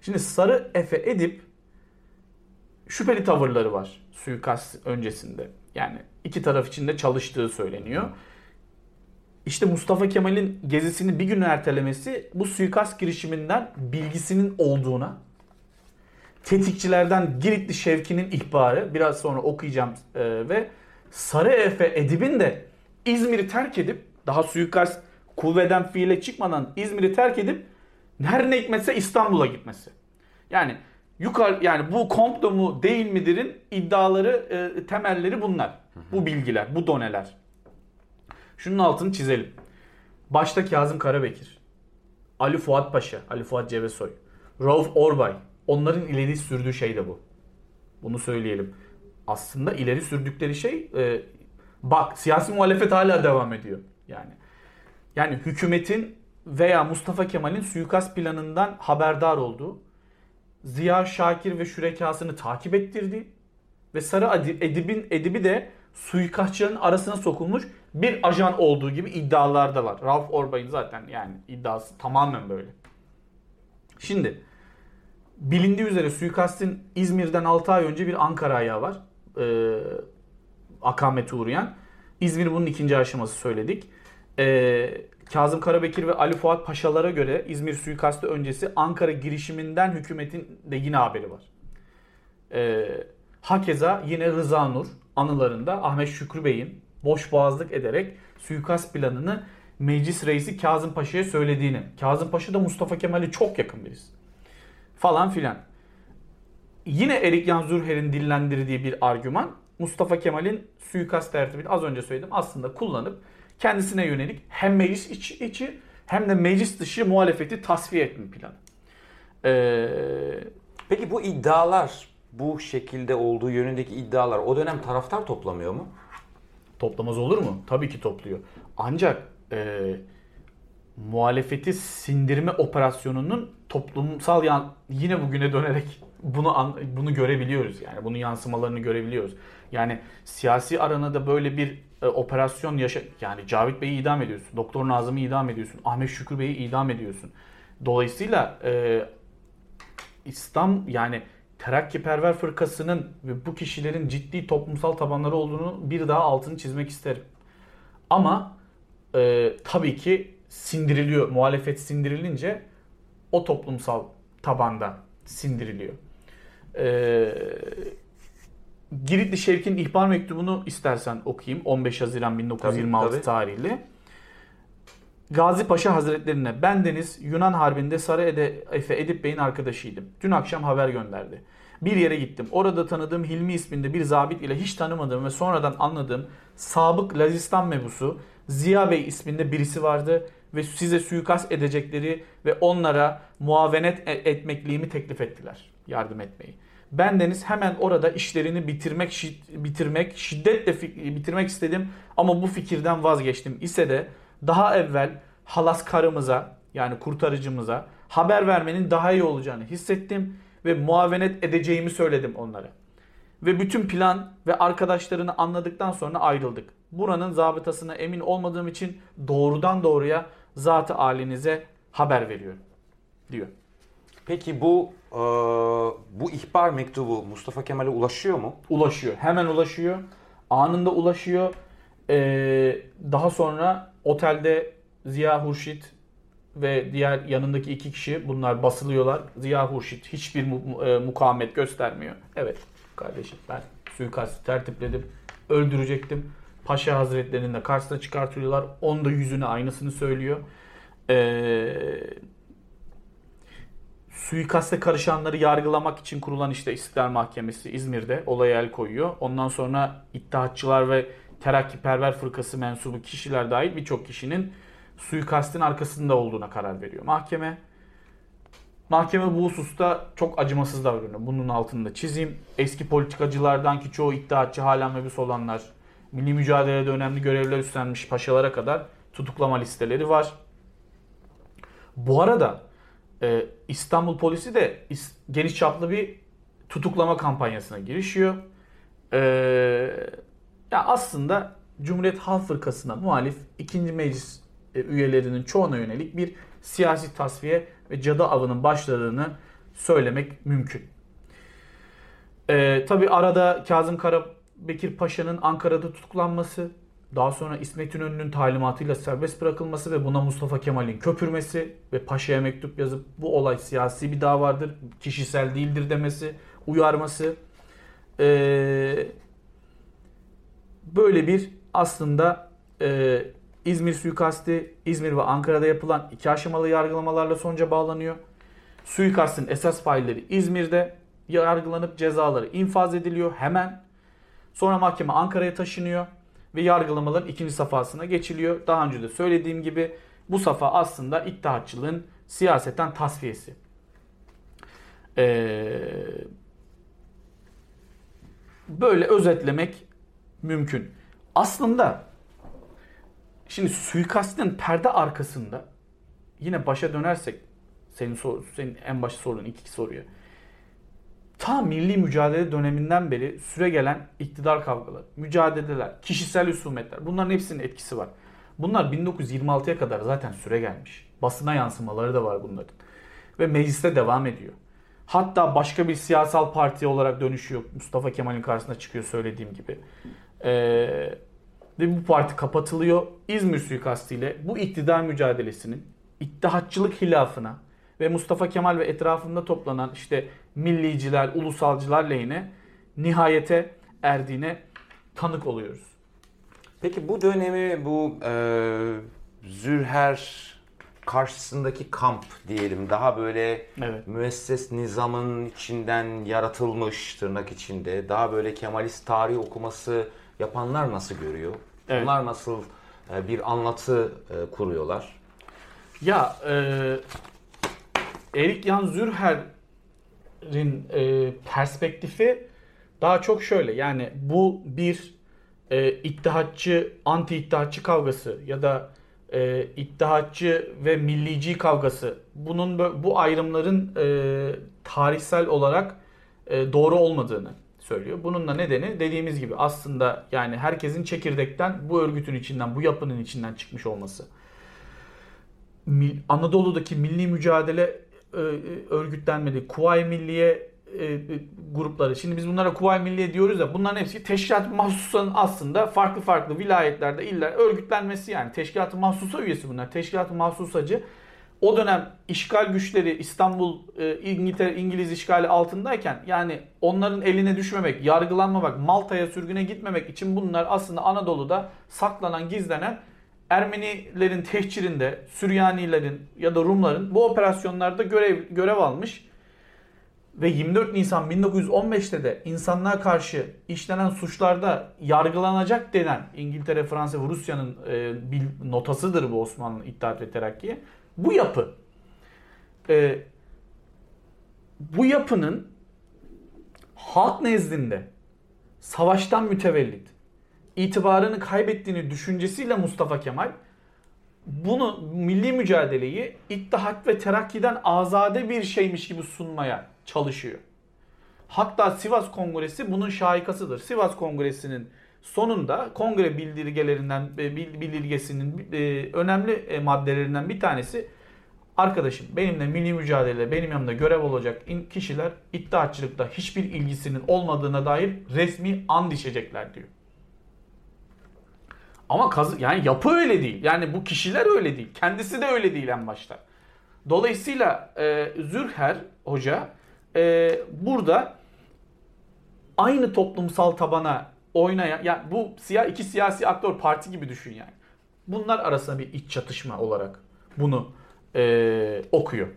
Şimdi Sarı Efe Edip şüpheli tavırları var suikast öncesinde. Yani iki taraf için de çalıştığı söyleniyor. İşte Mustafa Kemal'in gezisini bir gün ertelemesi bu suikast girişiminden bilgisinin olduğuna, tetikçilerden Giritli Şevki'nin ihbarı, biraz sonra okuyacağım e, ve Sarı Efe Edip'in de İzmir'i terk edip, daha suikast kuvveden fiile çıkmadan İzmir'i terk edip, her ne hikmetse İstanbul'a gitmesi. Yani yukarı yani bu komplo mu değil midirin iddiaları e, temelleri bunlar. Bu bilgiler, bu doneler. Şunun altını çizelim. Başta Kazım Karabekir, Ali Fuat Paşa, Ali Fuat Cebesoy, Rauf Orbay. Onların ileri sürdüğü şey de bu. Bunu söyleyelim. Aslında ileri sürdükleri şey e, bak siyasi muhalefet hala devam ediyor. Yani yani hükümetin veya Mustafa Kemal'in suikast planından haberdar olduğu, Ziya Şakir ve şürekasını takip ettirdiği ve Sarı Edip'in Edip'i de suikastçıların arasına sokulmuş bir ajan olduğu gibi iddialardalar. Rauf Orbay'ın zaten yani iddiası tamamen böyle. Şimdi bilindiği üzere suikastin İzmir'den 6 ay önce bir Ankara ayağı var. Ee, akamete uğrayan. İzmir bunun ikinci aşaması söyledik. Ee, Kazım Karabekir ve Ali Fuat Paşalara göre İzmir suikastı öncesi Ankara girişiminden hükümetin de yine haberi var. Ee, hakeza yine Rıza Nur anılarında Ahmet Şükrü Bey'in boş boğazlık ederek suikast planını meclis reisi Kazım Paşa'ya söylediğini. Kazım Paşa da Mustafa Kemal'e çok yakın birisi. Falan filan. Yine Erik Jan Zürher'in dillendirdiği bir argüman Mustafa Kemal'in suikast tertibini az önce söyledim aslında kullanıp kendisine yönelik hem meclis içi, içi hem de meclis dışı muhalefeti tasfiye etme planı. Ee, Peki bu iddialar, bu şekilde olduğu yönündeki iddialar o dönem taraftar toplamıyor mu? Toplamaz olur mu? Tabii ki topluyor. Ancak e, muhalefeti sindirme operasyonunun toplumsal yan, yine bugüne dönerek bunu an- bunu görebiliyoruz. Yani bunun yansımalarını görebiliyoruz. Yani siyasi aranada böyle bir e, operasyon yaşa yani Cavit Bey'i idam ediyorsun. Doktor Nazım'ı idam ediyorsun. Ahmet Şükür Bey'i idam ediyorsun. Dolayısıyla e, İslam yani terakkiperver fırkasının ve bu kişilerin ciddi toplumsal tabanları olduğunu bir daha altını çizmek isterim. Ama e, tabii ki sindiriliyor. Muhalefet sindirilince o toplumsal tabanda sindiriliyor. E, Giritli Şevk'in ihbar mektubunu istersen okuyayım. 15 Haziran 1926 Tabii, tabii. tarihli. Gazi Paşa Hazretlerine bendeniz Yunan Harbi'nde Sarı Ede, Efe Edip Bey'in arkadaşıydım. Dün akşam haber gönderdi. Bir yere gittim. Orada tanıdığım Hilmi isminde bir zabit ile hiç tanımadığım ve sonradan anladığım sabık Lazistan mebusu Ziya Bey isminde birisi vardı ve size suikast edecekleri ve onlara muavenet e- etmekliğimi teklif ettiler. Yardım etmeyi. Bendeniz hemen orada işlerini bitirmek şid- bitirmek şiddetle fi- bitirmek istedim ama bu fikirden vazgeçtim ise de daha evvel halas karımıza yani kurtarıcımıza haber vermenin daha iyi olacağını hissettim ve muavenet edeceğimi söyledim onlara. Ve bütün plan ve arkadaşlarını anladıktan sonra ayrıldık. Buranın zabıtasına emin olmadığım için doğrudan doğruya zatı halinize haber veriyorum diyor. Peki bu e, bu ihbar mektubu Mustafa Kemal'e ulaşıyor mu? ulaşıyor. Hemen ulaşıyor. Anında ulaşıyor. Ee, daha sonra otelde Ziya Hurşit ve diğer yanındaki iki kişi bunlar basılıyorlar. Ziya Hurşit hiçbir mu- e, mukavemet göstermiyor. Evet kardeşim ben suikastı tertipledim. Öldürecektim. Paşa Hazretlerinin de karşısına çıkartıyorlar. Onda yüzüne aynısını söylüyor. Eee suikaste karışanları yargılamak için kurulan işte İstiklal Mahkemesi İzmir'de olaya el koyuyor. Ondan sonra İttihatçılar ve Terakkiperver Fırkası mensubu kişiler dahil birçok kişinin suikastin arkasında olduğuna karar veriyor mahkeme. Mahkeme bu hususta çok acımasız davranıyor. Bunun altını da çizeyim. Eski politikacılardan ki çoğu iddiatçı halen mebus olanlar, milli mücadelede önemli görevler üstlenmiş paşalara kadar tutuklama listeleri var. Bu arada e, İstanbul polisi de is- geniş çaplı bir tutuklama kampanyasına girişiyor. E, ya aslında Cumhuriyet Halk Fırkası'na muhalif ikinci meclis e, üyelerinin çoğuna yönelik bir siyasi tasfiye ve cadı avının başladığını söylemek mümkün. E, Tabi arada Kazım Karabekir Paşa'nın Ankara'da tutuklanması, daha sonra İsmet İnönü'nün talimatıyla serbest bırakılması ve buna Mustafa Kemal'in köpürmesi ve Paşa'ya mektup yazıp bu olay siyasi bir davadır, kişisel değildir demesi, uyarması. Ee, böyle bir aslında e, İzmir suikasti, İzmir ve Ankara'da yapılan iki aşamalı yargılamalarla sonuca bağlanıyor. Suikastin esas failleri İzmir'de yargılanıp cezaları infaz ediliyor hemen. Sonra mahkeme Ankara'ya taşınıyor ve yargılamaların ikinci safhasına geçiliyor. Daha önce de söylediğim gibi bu safa aslında iddiatçılığın siyaseten tasfiyesi. Ee, böyle özetlemek mümkün. Aslında şimdi suikastin perde arkasında yine başa dönersek senin sor, senin en başta sorduğun iki soruya. Ta milli mücadele döneminden beri süre gelen iktidar kavgaları, mücadeleler, kişisel husumetler bunların hepsinin etkisi var. Bunlar 1926'ya kadar zaten süre gelmiş. Basına yansımaları da var bunların. Ve mecliste devam ediyor. Hatta başka bir siyasal parti olarak dönüşüyor. Mustafa Kemal'in karşısına çıkıyor söylediğim gibi. Ee, ve bu parti kapatılıyor. İzmir suikastiyle bu iktidar mücadelesinin ittihatçılık hilafına ve Mustafa Kemal ve etrafında toplanan işte milliciler, ulusalcılar lehine nihayete erdiğine tanık oluyoruz. Peki bu dönemi bu e, Zürher karşısındaki kamp diyelim daha böyle Evet. müesses nizamın içinden yaratılmış tırnak içinde daha böyle Kemalist tarih okuması yapanlar nasıl görüyor? Evet. Onlar nasıl e, bir anlatı e, kuruyorlar? Ya e, Erik Jan Zürher'in e, perspektifi daha çok şöyle yani bu bir e, ittihatçı anti ittihatçı kavgası ya da e, ittihatçı ve millici kavgası bunun bu ayrımların e, tarihsel olarak e, doğru olmadığını söylüyor. Bunun da nedeni dediğimiz gibi aslında yani herkesin çekirdekten bu örgütün içinden bu yapının içinden çıkmış olması. Anadolu'daki milli mücadele örgütlenmedi. Kuvayi Milliye e, e, grupları. Şimdi biz bunlara Kuvayi Milliye diyoruz ya bunların hepsi Teşkilat-ı Mahsusa'nın aslında farklı farklı vilayetlerde iller örgütlenmesi yani. Teşkilat-ı Mahsusa üyesi bunlar. Teşkilat-ı Mahsusacı o dönem işgal güçleri İstanbul e, İngiltere İngiliz işgali altındayken yani onların eline düşmemek, yargılanmamak, Malta'ya sürgüne gitmemek için bunlar aslında Anadolu'da saklanan, gizlenen Ermenilerin tehcirinde, Süryanilerin ya da Rumların bu operasyonlarda görev görev almış ve 24 Nisan 1915'te de insanlığa karşı işlenen suçlarda yargılanacak denen İngiltere, Fransa ve Rusya'nın e, bir notasıdır bu Osmanlı İttihat ve Terakki'ye. Bu yapı e, bu yapının halk nezdinde savaştan mütevellit itibarını kaybettiğini düşüncesiyle Mustafa Kemal bunu milli mücadeleyi İttihat ve Terakki'den azade bir şeymiş gibi sunmaya çalışıyor. Hatta Sivas Kongresi bunun şahikasıdır. Sivas Kongresi'nin sonunda kongre bildirgelerinden e, bil- bildirgesinin e, önemli e, maddelerinden bir tanesi arkadaşım benimle milli mücadelede benim yanımda görev olacak kişiler iddiatçılıkta hiçbir ilgisinin olmadığına dair resmi and içecekler diyor. Ama kaz yani yapı öyle değil. Yani bu kişiler öyle değil. Kendisi de öyle değil en başta. Dolayısıyla e, Zürher hoca e, burada aynı toplumsal tabana oynayan ya bu siyah iki siyasi aktör parti gibi düşün yani. Bunlar arasında bir iç çatışma olarak bunu e, okuyor.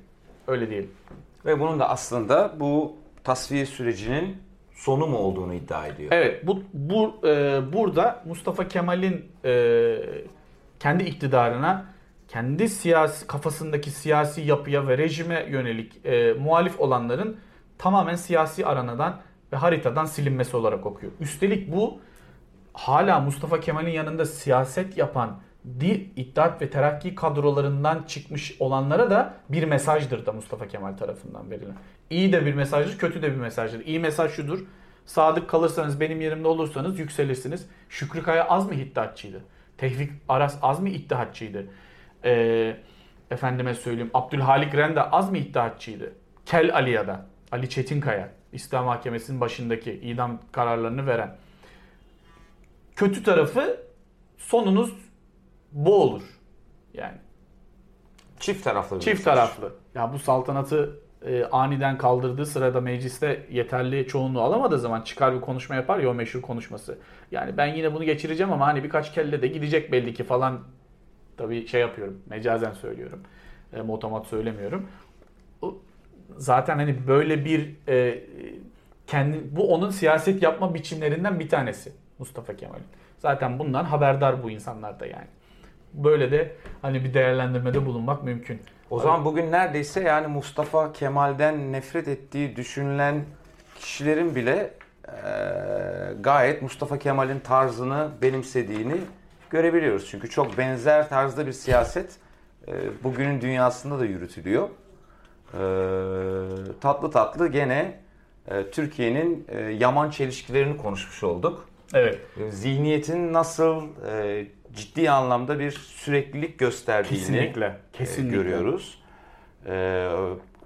Öyle diyelim. Ve bunun da aslında bu tasfiye sürecinin sonu mu olduğunu iddia ediyor. Evet bu, bu e, burada Mustafa Kemal'in e, kendi iktidarına kendi siyasi kafasındaki siyasi yapıya ve rejime yönelik e, muhalif olanların tamamen siyasi aranadan ve haritadan silinmesi olarak okuyor. Üstelik bu hala Mustafa Kemal'in yanında siyaset yapan di İttihat ve Terakki kadrolarından çıkmış olanlara da bir mesajdır da Mustafa Kemal tarafından verilen. İyi de bir mesajdır, kötü de bir mesajdır. İyi mesaj şudur. Sadık kalırsanız, benim yerimde olursanız yükselirsiniz. Şükrü Kaya az mı iddiatçıydı? Tevfik Aras az mı iddiatçıydı? Ee, efendime söyleyeyim Abdülhalik Ren de az mı iddiatçıydı? Kel Aliya'da, Ali Çetinkaya, İslam Mahkemesi'nin başındaki idam kararlarını veren. Kötü tarafı sonunuz bu olur. Yani Çift taraflı bir çift mesaj. taraflı. Ya bu saltanatı e, aniden kaldırdığı sırada mecliste yeterli çoğunluğu alamadığı zaman çıkar bir konuşma yapar ya o meşhur konuşması. Yani ben yine bunu geçireceğim ama hani birkaç kelle de gidecek belli ki falan. Tabii şey yapıyorum. Mecazen söylüyorum. E, motomat söylemiyorum. O, zaten hani böyle bir e, kendi bu onun siyaset yapma biçimlerinden bir tanesi Mustafa Kemal'in. Zaten bundan haberdar bu insanlar da yani. Böyle de hani bir değerlendirmede bulunmak mümkün. O zaman bugün neredeyse yani Mustafa Kemal'den nefret ettiği düşünülen kişilerin bile eee, gayet Mustafa Kemal'in tarzını benimsediğini görebiliyoruz. Çünkü çok benzer tarzda bir siyaset eee, bugünün dünyasında da yürütülüyor. Eee, tatlı tatlı gene eee, Türkiye'nin eee, yaman çelişkilerini konuşmuş olduk. Evet. Zihniyetin nasıl eee, ciddi anlamda bir süreklilik gösterdiğini Kesinlikle. e, Kesinlikle. görüyoruz. Ee,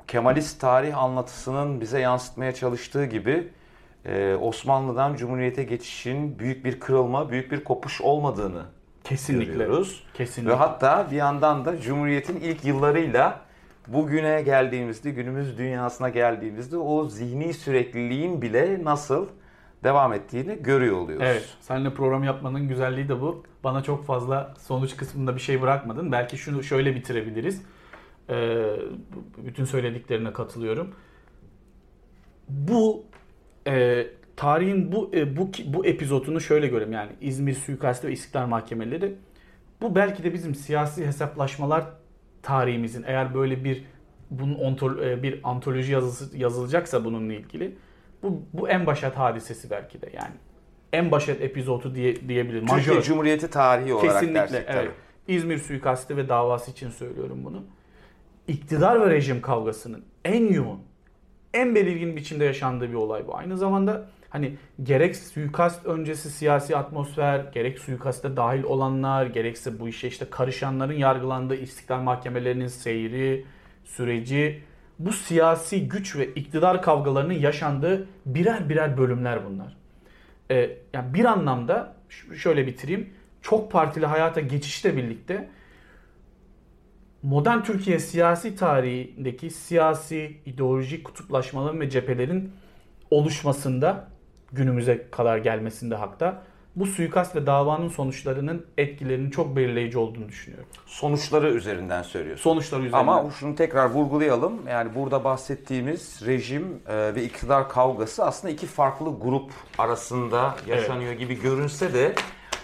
Kemalist tarih anlatısının bize yansıtmaya çalıştığı gibi e, Osmanlı'dan Cumhuriyet'e geçişin büyük bir kırılma, büyük bir kopuş olmadığını Kesinlikle. görüyoruz. Kesinlikle. Ve hatta bir yandan da Cumhuriyet'in ilk yıllarıyla bugüne geldiğimizde, günümüz dünyasına geldiğimizde o zihni sürekliliğin bile nasıl devam ettiğini görüyor oluyoruz. Evet. Seninle program yapmanın güzelliği de bu. Bana çok fazla sonuç kısmında bir şey bırakmadın. Belki şunu şöyle bitirebiliriz. Ee, bütün söylediklerine katılıyorum. Bu e, tarihin bu e, bu bu epizodunu şöyle görelim yani İzmir suikastı ve İstiklal mahkemeleri. Bu belki de bizim siyasi hesaplaşmalar tarihimizin eğer böyle bir bunun ontol, e, bir antoloji yazısı yazılacaksa bununla ilgili bu bu en başat hadisesi belki de yani en başat epizodu diye diyebilirim. Türkiye Majör. Cumhuriyeti tarihi olarak Kesinlikle dersek evet. tabii. İzmir suikastı ve davası için söylüyorum bunu. İktidar ve rejim kavgasının en yoğun, en belirgin biçimde yaşandığı bir olay bu. Aynı zamanda hani gerek suikast öncesi siyasi atmosfer, gerek suikaste dahil olanlar, gerekse bu işe işte karışanların yargılandığı istiklal mahkemelerinin seyri, süreci, bu siyasi güç ve iktidar kavgalarının yaşandığı birer birer bölümler bunlar. Ee, yani bir anlamda şöyle bitireyim. Çok partili hayata geçişle birlikte modern Türkiye siyasi tarihindeki siyasi ideolojik kutuplaşmaların ve cephelerin oluşmasında günümüze kadar gelmesinde hatta bu suikast ve davanın sonuçlarının etkilerinin çok belirleyici olduğunu düşünüyorum. Sonuçları üzerinden söylüyorsun. Sonuçlar üzerinden. Ama şunu tekrar vurgulayalım. Yani burada bahsettiğimiz rejim e, ve iktidar kavgası aslında iki farklı grup arasında yaşanıyor gibi görünse de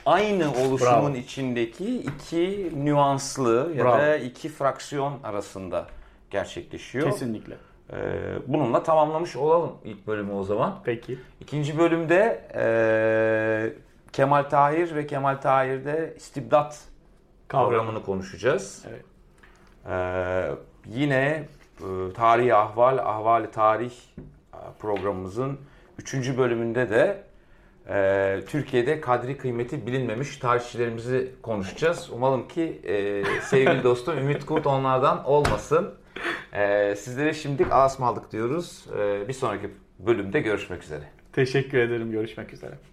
aynı oluşumun Bravo. içindeki iki nüanslı ya Bravo. da iki fraksiyon arasında gerçekleşiyor. Kesinlikle. E, bununla tamamlamış olalım ilk bölümü o zaman. Peki. İkinci bölümde e, Kemal Tahir ve Kemal Tahir'de istibdat Kavramı. kavramını konuşacağız. Evet. Ee, yine e, Tarihi Ahval, Ahvali Tarih e, programımızın 3. bölümünde de e, Türkiye'de kadri kıymeti bilinmemiş tarihçilerimizi konuşacağız. Umalım ki e, sevgili [laughs] dostum Ümit Kurt onlardan olmasın. E, sizlere şimdilik asmaldık diyoruz. E, bir sonraki bölümde görüşmek üzere. Teşekkür ederim. Görüşmek üzere.